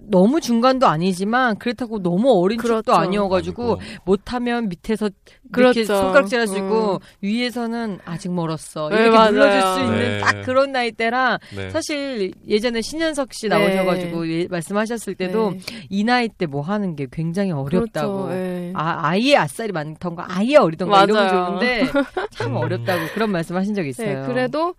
너무 중간도 아니지만 그렇다고 너무 어린 그렇죠. 축도 아니어가지고 아니고. 못하면 밑에서 그렇죠. 이렇게 손가락질하시고 음. 위에서는 아직 멀었어 네, 이렇게 맞아요. 눌러줄 수 있는 네. 딱 그런 나이대라 네. 사실 예전에 신현석 씨 네. 나오셔가지고 예- 말씀하셨을 때도 네. 이 나이 때 뭐 하는 게 굉장히 어렵다고 그렇죠. 네. 아, 아예 아싸리 많던가 아예 어리던가 이러면 맞아요. 좋은데 참 음. 어렵다고 그런 말씀하신 적 있어요. 네, 그래도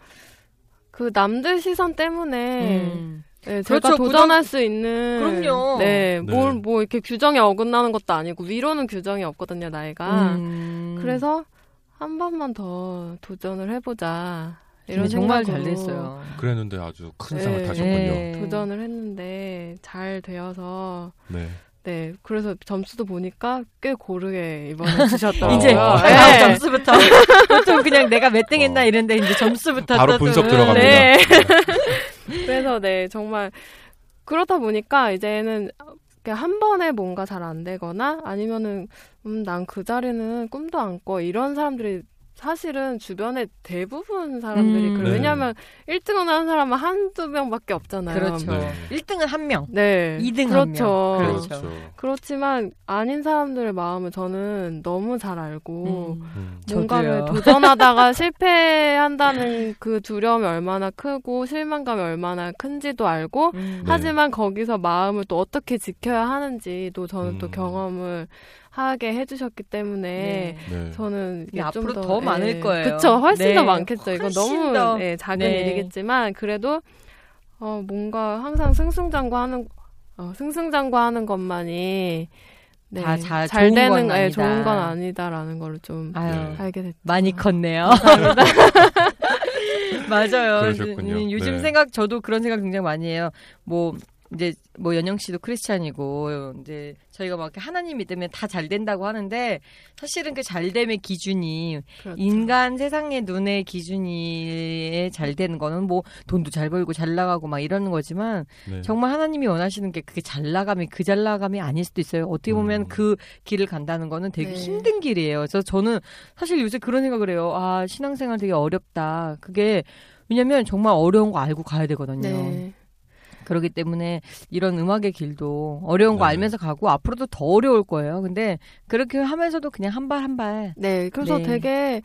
그 남들 시선 때문에 음. 네, 제가 그렇죠. 도전할 수 있는 그럼요. 네, 네. 뭘뭐 이렇게 규정에 어긋나는 것도 아니고 위로는 규정이 없거든요, 나이가. 음. 그래서 한 번만 더 도전을 해보자. 이런 정말 잘 됐어요. 그랬는데 아주 큰 네. 상을 타셨군요. 네. 도전을 했는데 잘 되어서 네. 네 그래서 점수도 보니까 꽤 고르게 이번에 주셨더라고요. 이제 어. 네. 아, 점수부터 보통 그냥 내가 몇 등 했나 어. 이랬는데 이제 점수부터 바로 또- 분석 들어갑니다. 네. 그래서 네 정말 그렇다 보니까 이제는 한 번에 뭔가 잘 안 되거나 아니면은 음 난 그 자리는 꿈도 안 꿔. 이런 사람들이 사실은 주변에 대부분 사람들이 음. 그래요. 네. 왜냐하면 1등을 하는 사람은 한두 명밖에 없잖아요. 그렇죠. 네. 1등은 한 명. 네. 2등 한 그렇죠. 명. 그렇죠. 그렇죠. 그렇지만 아닌 사람들의 마음을 저는 너무 잘 알고 음. 음. 뭔가를 저도요. 도전하다가 실패한다는 그 두려움이 얼마나 크고 실망감이 얼마나 큰지도 알고 음. 네. 하지만 거기서 마음을 또 어떻게 지켜야 하는지도 저는 또 음. 경험을 하게 해주셨기 때문에 네. 네. 저는 좀 앞으로 더 많을 거예요. 그쵸, 훨씬 네. 더 많겠죠. 이건 너무 더. 네, 작은 네. 일이겠지만 그래도 어, 뭔가 항상 승승장구하는 어, 승승장구하는 것만이 네, 다 잘- 잘 좋은 되는 건 예, 아니다. 좋은 건 아니다라는 걸좀 아유 네. 알게 됐죠. 많이 컸네요. 맞아요. 그러셨군요. 음, 요즘 네. 생각 저도 그런 생각 굉장히 많이 해요. 뭐 이제 뭐 연영 씨도 크리스찬이고 이제 저희가 막 이렇게 하나님 믿으면 다 잘 된다고 하는데 사실은 그 잘됨의 기준이 그렇죠. 인간 세상의 눈의 기준이 잘 되는 거는 뭐 돈도 잘 벌고 잘 나가고 막 이러는 거지만 네. 정말 하나님이 원하시는 게 그게 잘 나감이 그 잘 나감이 아닐 수도 있어요. 어떻게 보면 음. 그 길을 간다는 거는 되게 네. 힘든 길이에요. 그래서 저는 사실 요새 그런 생각을 해요. 아, 신앙생활 되게 어렵다. 그게 왜냐면 정말 어려운 거 알고 가야 되거든요. 네. 그렇기 때문에 이런 음악의 길도 어려운 거 네. 알면서 가고 앞으로도 더 어려울 거예요. 근데 그렇게 하면서도 그냥 한 발 한 발. 네, 그래서 네. 되게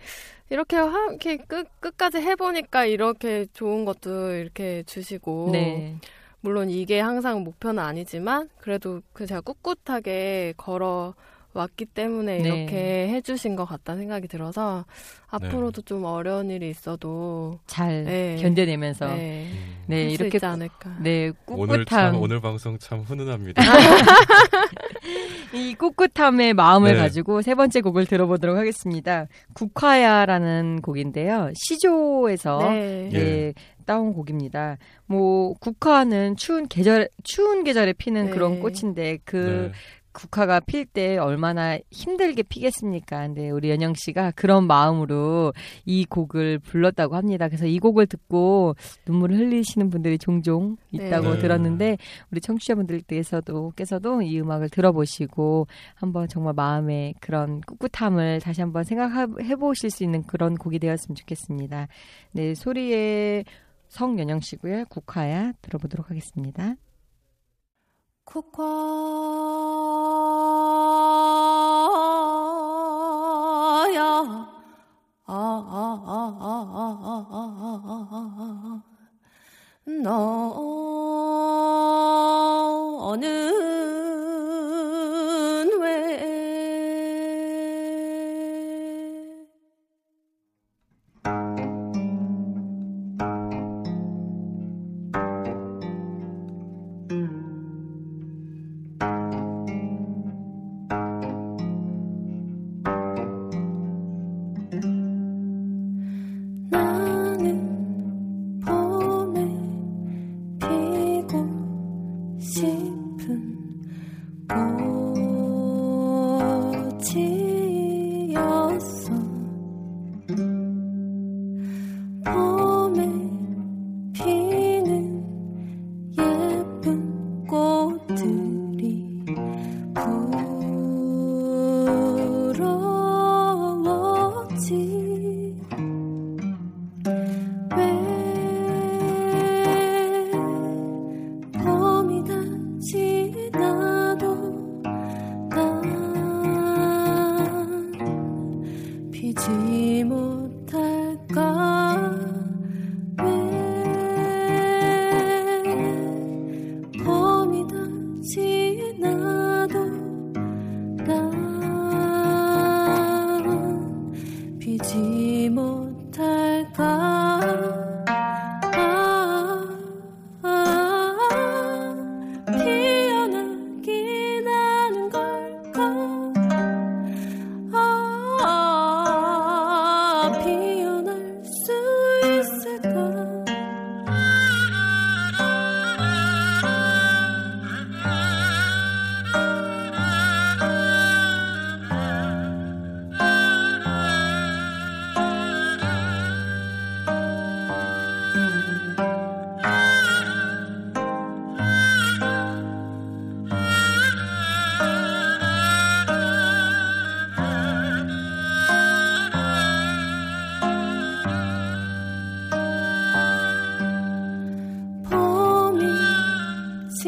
이렇게 하, 이렇게 끝 끝까지 해보니까 이렇게 좋은 것도 이렇게 주시고 네. 물론 이게 항상 목표는 아니지만 그래도 그 제가 꿋꿋하게 걸어 왔기 때문에 네. 이렇게 해주신 것 같다는 생각이 들어서 앞으로도 좀 어려운 일이 있어도 잘 네. 견뎌내면서 네, 네, 음. 할수 이렇게 있지 않을까. 네, 오늘 꿋꿋함 참 오늘 방송 참 훈훈합니다. 이 꿋꿋함의 마음을 네. 가지고 세 번째 곡을 들어보도록 하겠습니다. 국화야라는 곡인데요. 시조에서 네. 네, 예. 따온 곡입니다. 뭐 국화는 추운 계절 추운 계절에 피는 네. 그런 꽃인데 그 네. 국화가 필 때 얼마나 힘들게 피겠습니까? 근데 우리 연영 씨가 그런 마음으로 이 곡을 불렀다고 합니다. 그래서 이 곡을 듣고 눈물을 흘리시는 분들이 종종 있다고 네. 들었는데 우리 청취자분들께서도 께서도 이 음악을 들어보시고 한번 정말 마음의 그런 꿋꿋함을 다시 한번 생각해 보실 수 있는 그런 곡이 되었으면 좋겠습니다. 네, 소리의 성연영 씨고요. 국화야 들어보도록 하겠습니다. 국화야. 아, 너는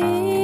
지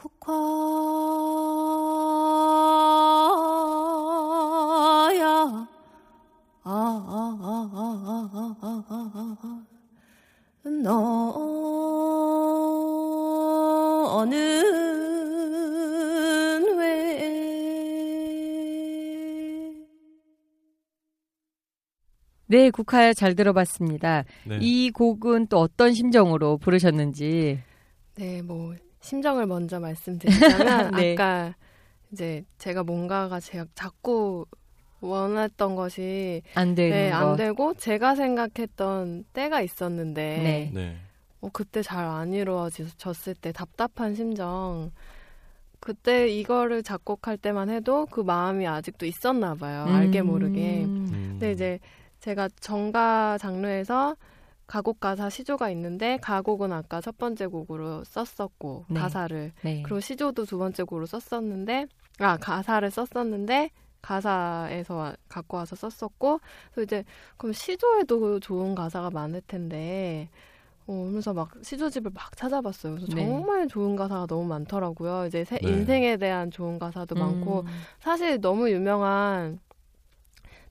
국화야 너는 왜 네, 국화야 잘 들어봤습니다. 네. 이 곡은 또 어떤 심정으로 부르셨는지. 네, 뭐 심정을 먼저 말씀드리자면 네. 아까 이제 제가 뭔가가 제가 자꾸 원했던 것이 안 되는 네, 거. 안 되고 제가 생각했던 때가 있었는데 네. 네. 어, 그때 잘 안 이루어졌을 때 답답한 심정 그때 이거를 작곡할 때만 해도 그 마음이 아직도 있었나 봐요. 알게 모르게. 음. 음. 근데 이제 제가 정가 장르에서 가곡 가사 시조가 있는데 가곡은 아까 첫 번째 곡으로 썼었고 네. 가사를 네. 그리고 시조도 두 번째 곡으로 썼었는데 아 가사를 썼었는데 가사에서 와- 갖고 와서 썼었고 그래서 이제 그럼 시조에도 좋은 가사가 많을 텐데 어, 그러면서 막 시조집을 막 찾아봤어요. 그래서 네. 정말 좋은 가사가 너무 많더라고요. 이제 세- 네. 인생에 대한 좋은 가사도 많고 음. 사실 너무 유명한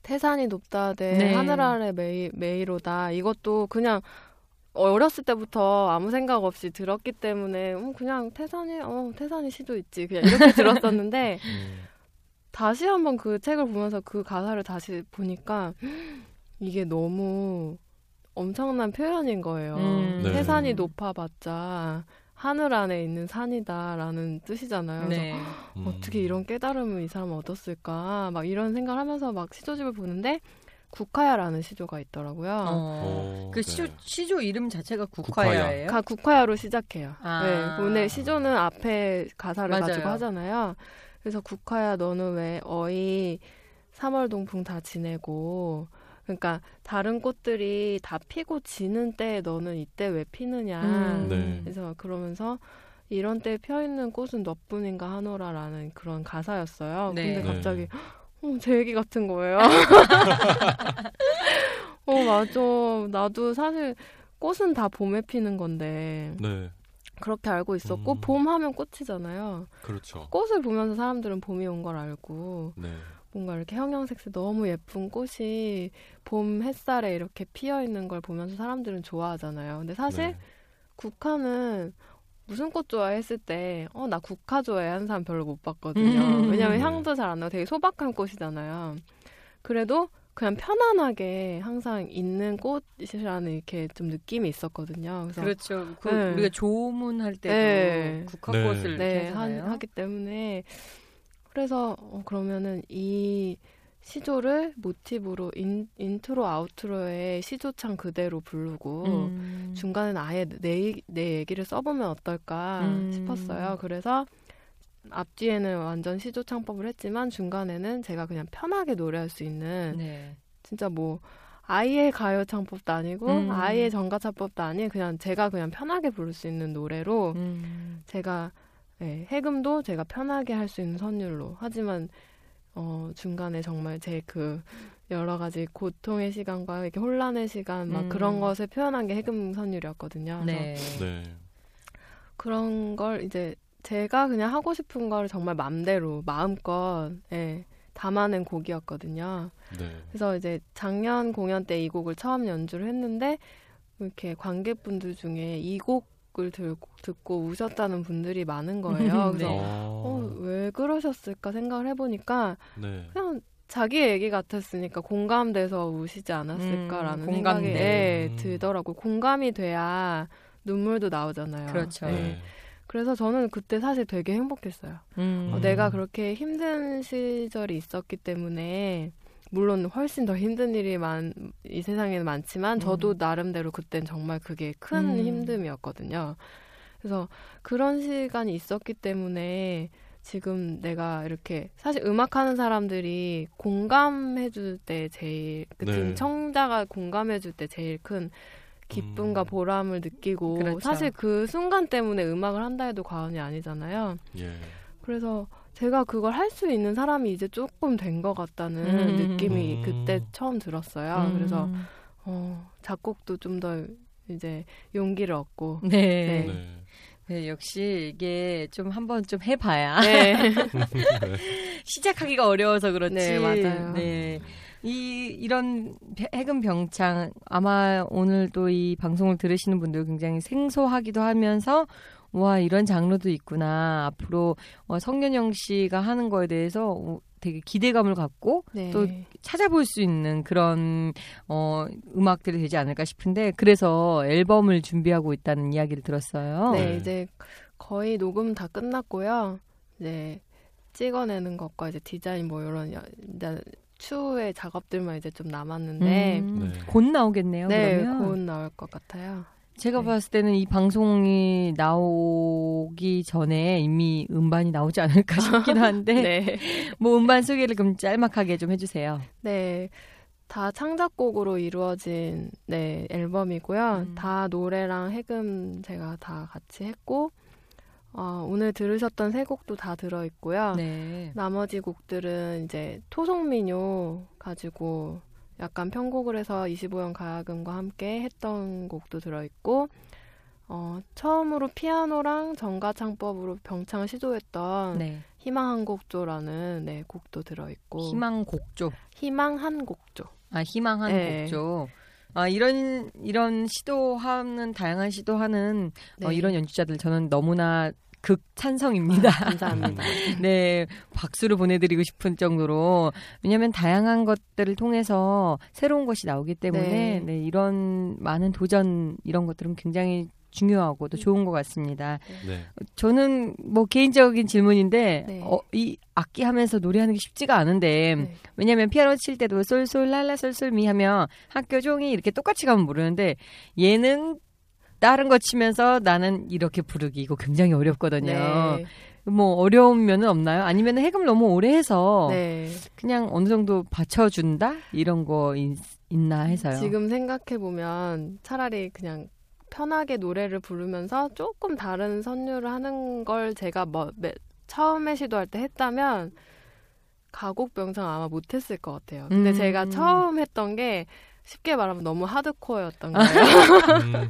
태산이 높다 하되 네. 하늘 아래 뫼이, 뫼이로다 이것도 그냥 어렸을 때부터 아무 생각 없이 들었기 때문에 음, 그냥 태산이 어 태산이 시도 있지 그냥 이렇게 들었었는데 음. 다시 한번 그 책을 보면서 그 가사를 다시 보니까 이게 너무 엄청난 표현인 거예요. 음. 네. 태산이 높아봤자 하늘 아래 있는 산이다라는 뜻이잖아요. 그래서 네. 음. 어떻게 이런 깨달음을 이 사람은 얻었을까 막 이런 생각을 하면서 막 시조집을 보는데 국화야라는 시조가 있더라고요. 어. 어, 그 네. 시조, 시조 이름 자체가 국화야. 국화야예요? 가 국화야로 시작해요. 아. 네, 근데 시조는 앞에 가사를 맞아요. 가지고 하잖아요. 그래서 국화야 너는 왜 어이 3월 동풍 다 지내고 그러니까 다른 꽃들이 다 피고 지는 때 너는 이때 왜 피느냐. 음. 네. 그래서 그러면서 이런 때 펴 있는 꽃은 너뿐인가 하노라라는 그런 가사였어요. 네. 근데 네. 갑자기 어, 제 얘기 같은 거예요. 어 맞아. 나도 사실 꽃은 다 봄에 피는 건데 네. 그렇게 알고 있었고 음. 봄 하면 꽃이잖아요. 그렇죠. 꽃을 보면서 사람들은 봄이 온 걸 알고 네. 뭔가 이렇게 형형색색 너무 예쁜 꽃이 봄 햇살에 이렇게 피어 있는 걸 보면서 사람들은 좋아하잖아요. 근데 사실 네. 국화는 무슨 꽃 좋아해 했을 때, 어, 나 국화 좋아해 하는 사람 별로 못 봤거든요. 음. 왜냐면 네. 향도 잘 안 나고 되게 소박한 꽃이잖아요. 그래도 그냥 편안하게 항상 있는 꽃이라는 이렇게 좀 느낌이 있었거든요. 그래서 그렇죠. 그 네. 우리가 조문할 때도 네. 국화꽃을 네. 이렇게 네, 한- 하잖아요. 하기 때문에 그래서 어, 그러면은 이 시조를 모티브로 인, intro outro에 시조창 그대로 부르고 음. 중간에는 아예 내, 내 얘기를 써보면 어떨까 음. 싶었어요. 그래서 앞뒤에는 완전 시조 창법을 했지만 중간에는 제가 그냥 편하게 노래할 수 있는 네. 진짜 뭐 아예 가요 창법도 아니고 음. 아예 전가 창법도 아닌 그냥 제가 그냥 편하게 부를 수 있는 노래로 음. 제가 네, 해금도 제가 편하게 할 수 있는 선율로 하지만 어, 중간에 정말 제 그 여러 가지 고통의 시간과 이렇게 혼란의 시간 막 음. 그런 것을 표현한 게 해금 선율이었거든요. 네. 네. 그런 걸 이제 제가 그냥 하고 싶은 걸 정말 맘대로 마음껏 예, 담아낸 곡이었거든요. 네. 그래서 이제 작년 공연 때 이 곡을 처음 연주를 했는데 이렇게 관객분들 중에 이 곡 을 들고, 듣고 우셨다는 분들이 많은 거예요. 그래서 네. 어, 왜 그러셨을까 생각을 해보니까 네. 그냥 자기 얘기 같았으니까 공감돼서 우시지 않았을까라는 음, 생각이 음. 들더라고요. 공감이 돼야 눈물도 나오잖아요. 그렇죠. 예. 네. 그래서 저는 그때 사실 되게 행복했어요. 음. 어, 내가 그렇게 힘든 시절이 있었기 때문에 물론 훨씬 더 힘든 일이 많, 이 세상에는 많지만 저도 음. 나름대로 그땐 정말 그게 큰 음. 힘듦이었거든요. 그래서 그런 시간이 있었기 때문에 지금 내가 이렇게 사실 음악하는 사람들이 공감해줄 때 제일 그 네. 청자가 공감해줄 때 제일 큰 기쁨과 음. 보람을 느끼고 그렇죠. 사실 그 순간 때문에 음악을 한다 해도 과언이 아니잖아요. 예. 그래서 제가 그걸 할 수 있는 사람이 이제 조금 된 것 같다는 음. 느낌이 음. 그때 처음 들었어요. 그래서 음. 어, 작곡도 좀 더 이제 용기를 얻고 네. 네. 네. 네, 역시 이게 좀 한번 좀 해봐야 네. 시작하기가 어려워서 그렇지. 네, 맞아요. 네. 이 이런 배- 해금 병창 아마 오늘 또이 방송을 들으시는 분들 굉장히 생소하기도 하면서 와 이런 장르도 있구나 앞으로 어, 성년영 씨가 하는 거에 대해서 어, 되게 기대감을 갖고 네. 또 찾아볼 수 있는 그런 어 음악들이 되지 않을까 싶은데 그래서 앨범을 준비하고 있다는 이야기를 들었어요. 네, 네. 이제 거의 녹음 다 끝났고요. 이제 찍어내는 것과 이제 디자인 뭐 이런 여- 이제 추후의 작업들만 이제 좀 남았는데 음, 네. 곧 나오겠네요. 네, 그러면 곧 나올 것 같아요. 제가 네. 봤을 때는 이 방송이 나오기 전에 이미 음반이 나오지 않을까 싶기도 한데 네. 뭐 음반 소개를 그럼 짤막하게 좀 해주세요. 네. 다 창작곡으로 이루어진 네, 앨범이고요. 음. 다 노래랑 해금 제가 다 같이 했고 어, 오늘 들으셨던 세 곡도 다 들어 있고요. 네. 나머지 곡들은 이제 토속민요 가지고 약간 편곡을 해서 25형 가야금과 함께 했던 곡도 들어있고 어, 처음으로 피아노랑 전가창법으로 병창을 시도했던 네. 희망한 곡조라는 네, 곡도 들어있고 희망 곡조. 희망한 곡조 아 희망한 네. 곡조. 아 이런 이런 시도하는 다양한 시도하는 어, 네. 이런 연주자들 저는 너무나 극 찬성입니다. 아, 감사합니다. 네, 박수를 보내드리고 싶은 정도로 왜냐하면 다양한 것들을 통해서 새로운 것이 나오기 때문에 네. 네, 이런 많은 도전 이런 것들은 굉장히 중요하고 또 좋은 것 같습니다. 네. 저는 뭐 개인적인 질문인데 네. 어, 이 악기 하면서 노래하는 게 쉽지가 않은데 네. 왜냐하면 피아노 칠 때도 솔솔 랄라 솔솔 미 하면 학교 종이 이렇게 똑같이 가면 모르는데 얘는 다른 거 치면서 나는 이렇게 부르기 이거 굉장히 어렵거든요. 네. 뭐 어려운 면은 없나요? 아니면 해금 너무 오래 해서 네. 그냥 어느 정도 받쳐준다 이런 거 있, 나 해서요. 지금 생각해 보면 차라리 그냥 편하게 노래를 부르면서 조금 다른 선율을 하는 걸 제가 뭐 매- 처음에 시도할 때 했다면 가곡 병상 아마 못했을 것 같아요. 근데 음. 제가 처음 했던 게 쉽게 말하면 너무 하드코어였던 거예요. 음,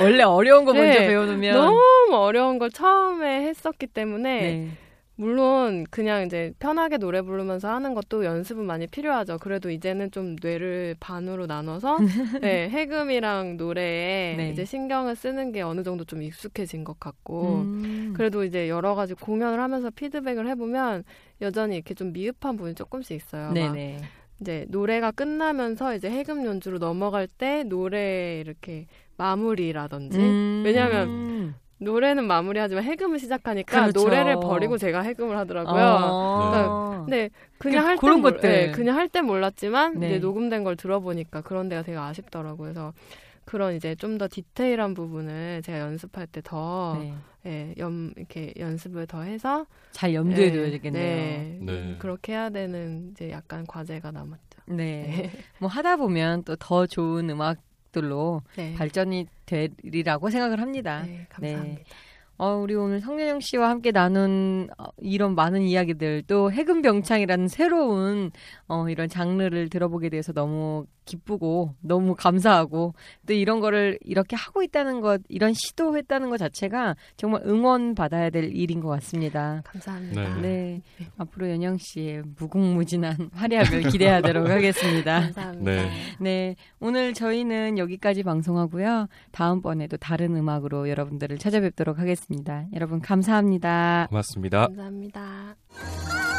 원래 어려운 거 먼저 네. 배워놓으면 너무 어려운 걸 처음에 했었기 때문에 네. 물론 그냥 이제 편하게 노래 부르면서 하는 것도 연습은 많이 필요하죠. 그래도 이제는 좀 뇌를 반으로 나눠서 네, 해금이랑 노래에 네. 이제 신경을 쓰는 게 어느 정도 좀 익숙해진 것 같고 음. 그래도 이제 여러 가지 공연을 하면서 피드백을 해보면 여전히 이렇게 좀 미흡한 부분이 조금씩 있어요. 막 네네. 이제 노래가 끝나면서 이제 해금 연주로 넘어갈 때 노래 이렇게 마무리라든지 음. 왜냐하면 노래는 마무리하지만 해금을 시작하니까 그렇죠. 노래를 버리고 제가 해금을 하더라고요. 어. 근데 그냥 그- 할때 그런 것들. 그냥 할땐 몰랐지만 네. 이제 녹음된 걸 들어보니까 그런 데가 되게 아쉽더라고요. 그래서 그런 이제 좀 더 디테일한 부분을 제가 연습할 때더 네. 예, 연, 이렇게 연습을 더 해서 잘 염두에 예, 둬야 되겠네요. 네, 네. 음, 그렇게 해야 되는 이제 약간 과제가 남았죠. 네. 뭐 하다 보면 또 더 좋은 음악들로 네. 발전이 되리라고 생각을 합니다. 네, 감사합니다. 어, 우리 오늘 성년영 씨와 함께 나눈 어, 이런 많은 이야기들 또 해금병창이라는 새로운 어, 이런 장르를 들어보게 돼서 너무 기쁘고 너무 감사하고 또 이런 거를 이렇게 하고 있다는 것 이런 시도했다는 것 자체가 정말 응원 받아야 될 일인 것 같습니다. 감사합니다. 네. 앞으로 연영 씨의 무궁무진한 활약을 기대하도록 하겠습니다. 감사합니다. 네. 네, 오늘 저희는 여기까지 방송하고요. 다음번에도 다른 음악으로 여러분들을 찾아뵙도록 하겠습니다. 여러분 감사합니다. 고맙습니다. 감사합니다.